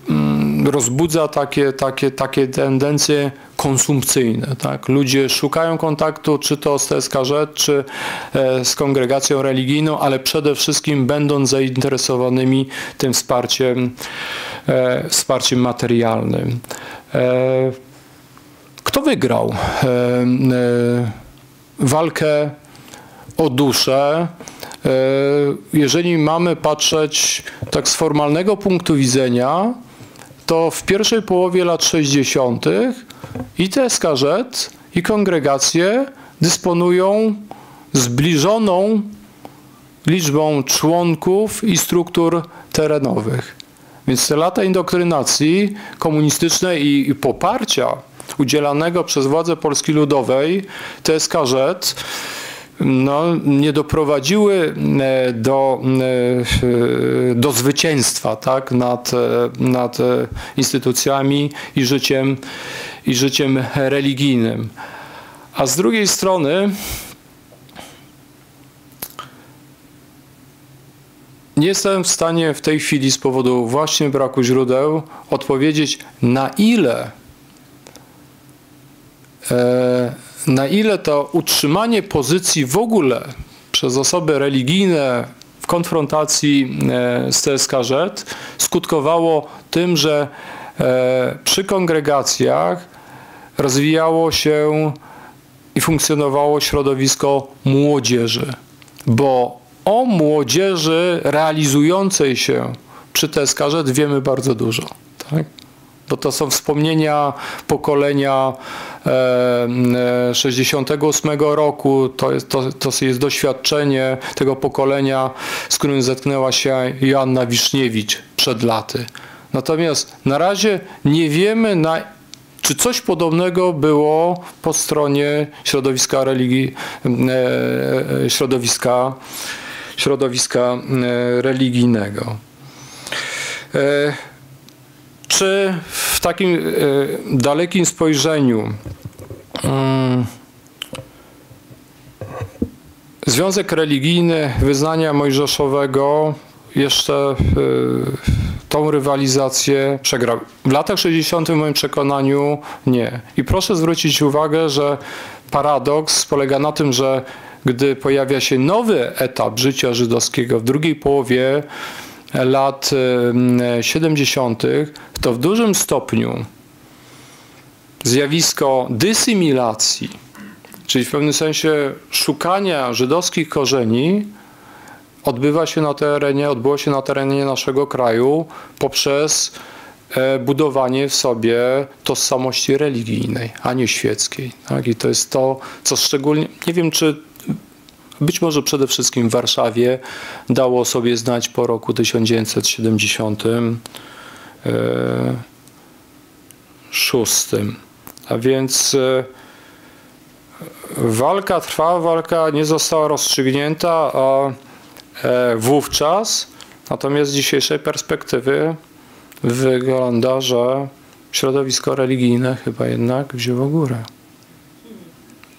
e, mm, rozbudza takie, takie, takie tendencje konsumpcyjne. Tak? Ludzie szukają kontaktu, czy to z TSKŻ, czy e, z kongregacją religijną, ale przede wszystkim będąc zainteresowanymi tym wsparciem, e, wsparciem materialnym. Kto wygrał walkę o duszę jeżeli mamy patrzeć tak z formalnego punktu widzenia, to w pierwszej połowie lat 60. i TSKZ, i kongregacje dysponują zbliżoną liczbą członków i struktur terenowych. Więc te lata indoktrynacji komunistycznej i, i poparcia udzielanego przez władze Polski Ludowej TSKZ no, nie doprowadziły e, do, e, do zwycięstwa tak, nad, e, nad instytucjami i życiem, i życiem religijnym. A z drugiej strony nie jestem w stanie w tej chwili z powodu właśnie braku źródeł odpowiedzieć na ile na ile to utrzymanie pozycji w ogóle przez osoby religijne w konfrontacji e, z TSKZ skutkowało tym, że e, przy kongregacjach rozwijało się i funkcjonowało środowisko młodzieży, bo o młodzieży realizującej się przy Teskarze wiemy bardzo dużo. Tak? Bo to są wspomnienia pokolenia e, e, 68 roku, to jest, to, to jest doświadczenie tego pokolenia, z którym zetknęła się Joanna Wiszniewicz przed laty. Natomiast na razie nie wiemy, na, czy coś podobnego było po stronie środowiska religii, e, e, środowiska, środowiska e, religijnego. E, Czy w takim e, dalekim spojrzeniu mm, Związek religijny wyznania mojżeszowego jeszcze y, tą rywalizację przegrał. W latach 60. w moim przekonaniu nie. I proszę zwrócić uwagę, że paradoks polega na tym, że gdy pojawia się nowy etap życia żydowskiego w drugiej połowie lat y, 70., to w dużym stopniu zjawisko dysymilacji, czyli w pewnym sensie szukania żydowskich korzeni, odbywa się na terenie, odbyło się na terenie naszego kraju poprzez e, budowanie w sobie tożsamości religijnej, a nie świeckiej. Tak? I to jest to, co szczególnie, nie wiem czy być może przede wszystkim w Warszawie dało sobie znać po roku 1976. A więc e, walka trwa, walka nie została rozstrzygnięta, e, wówczas, natomiast z dzisiejszej perspektywy wygląda, że środowisko religijne chyba jednak wzięło górę.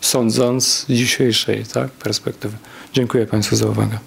Sądząc z dzisiejszej tak, perspektywy. Dziękuję Państwu za uwagę.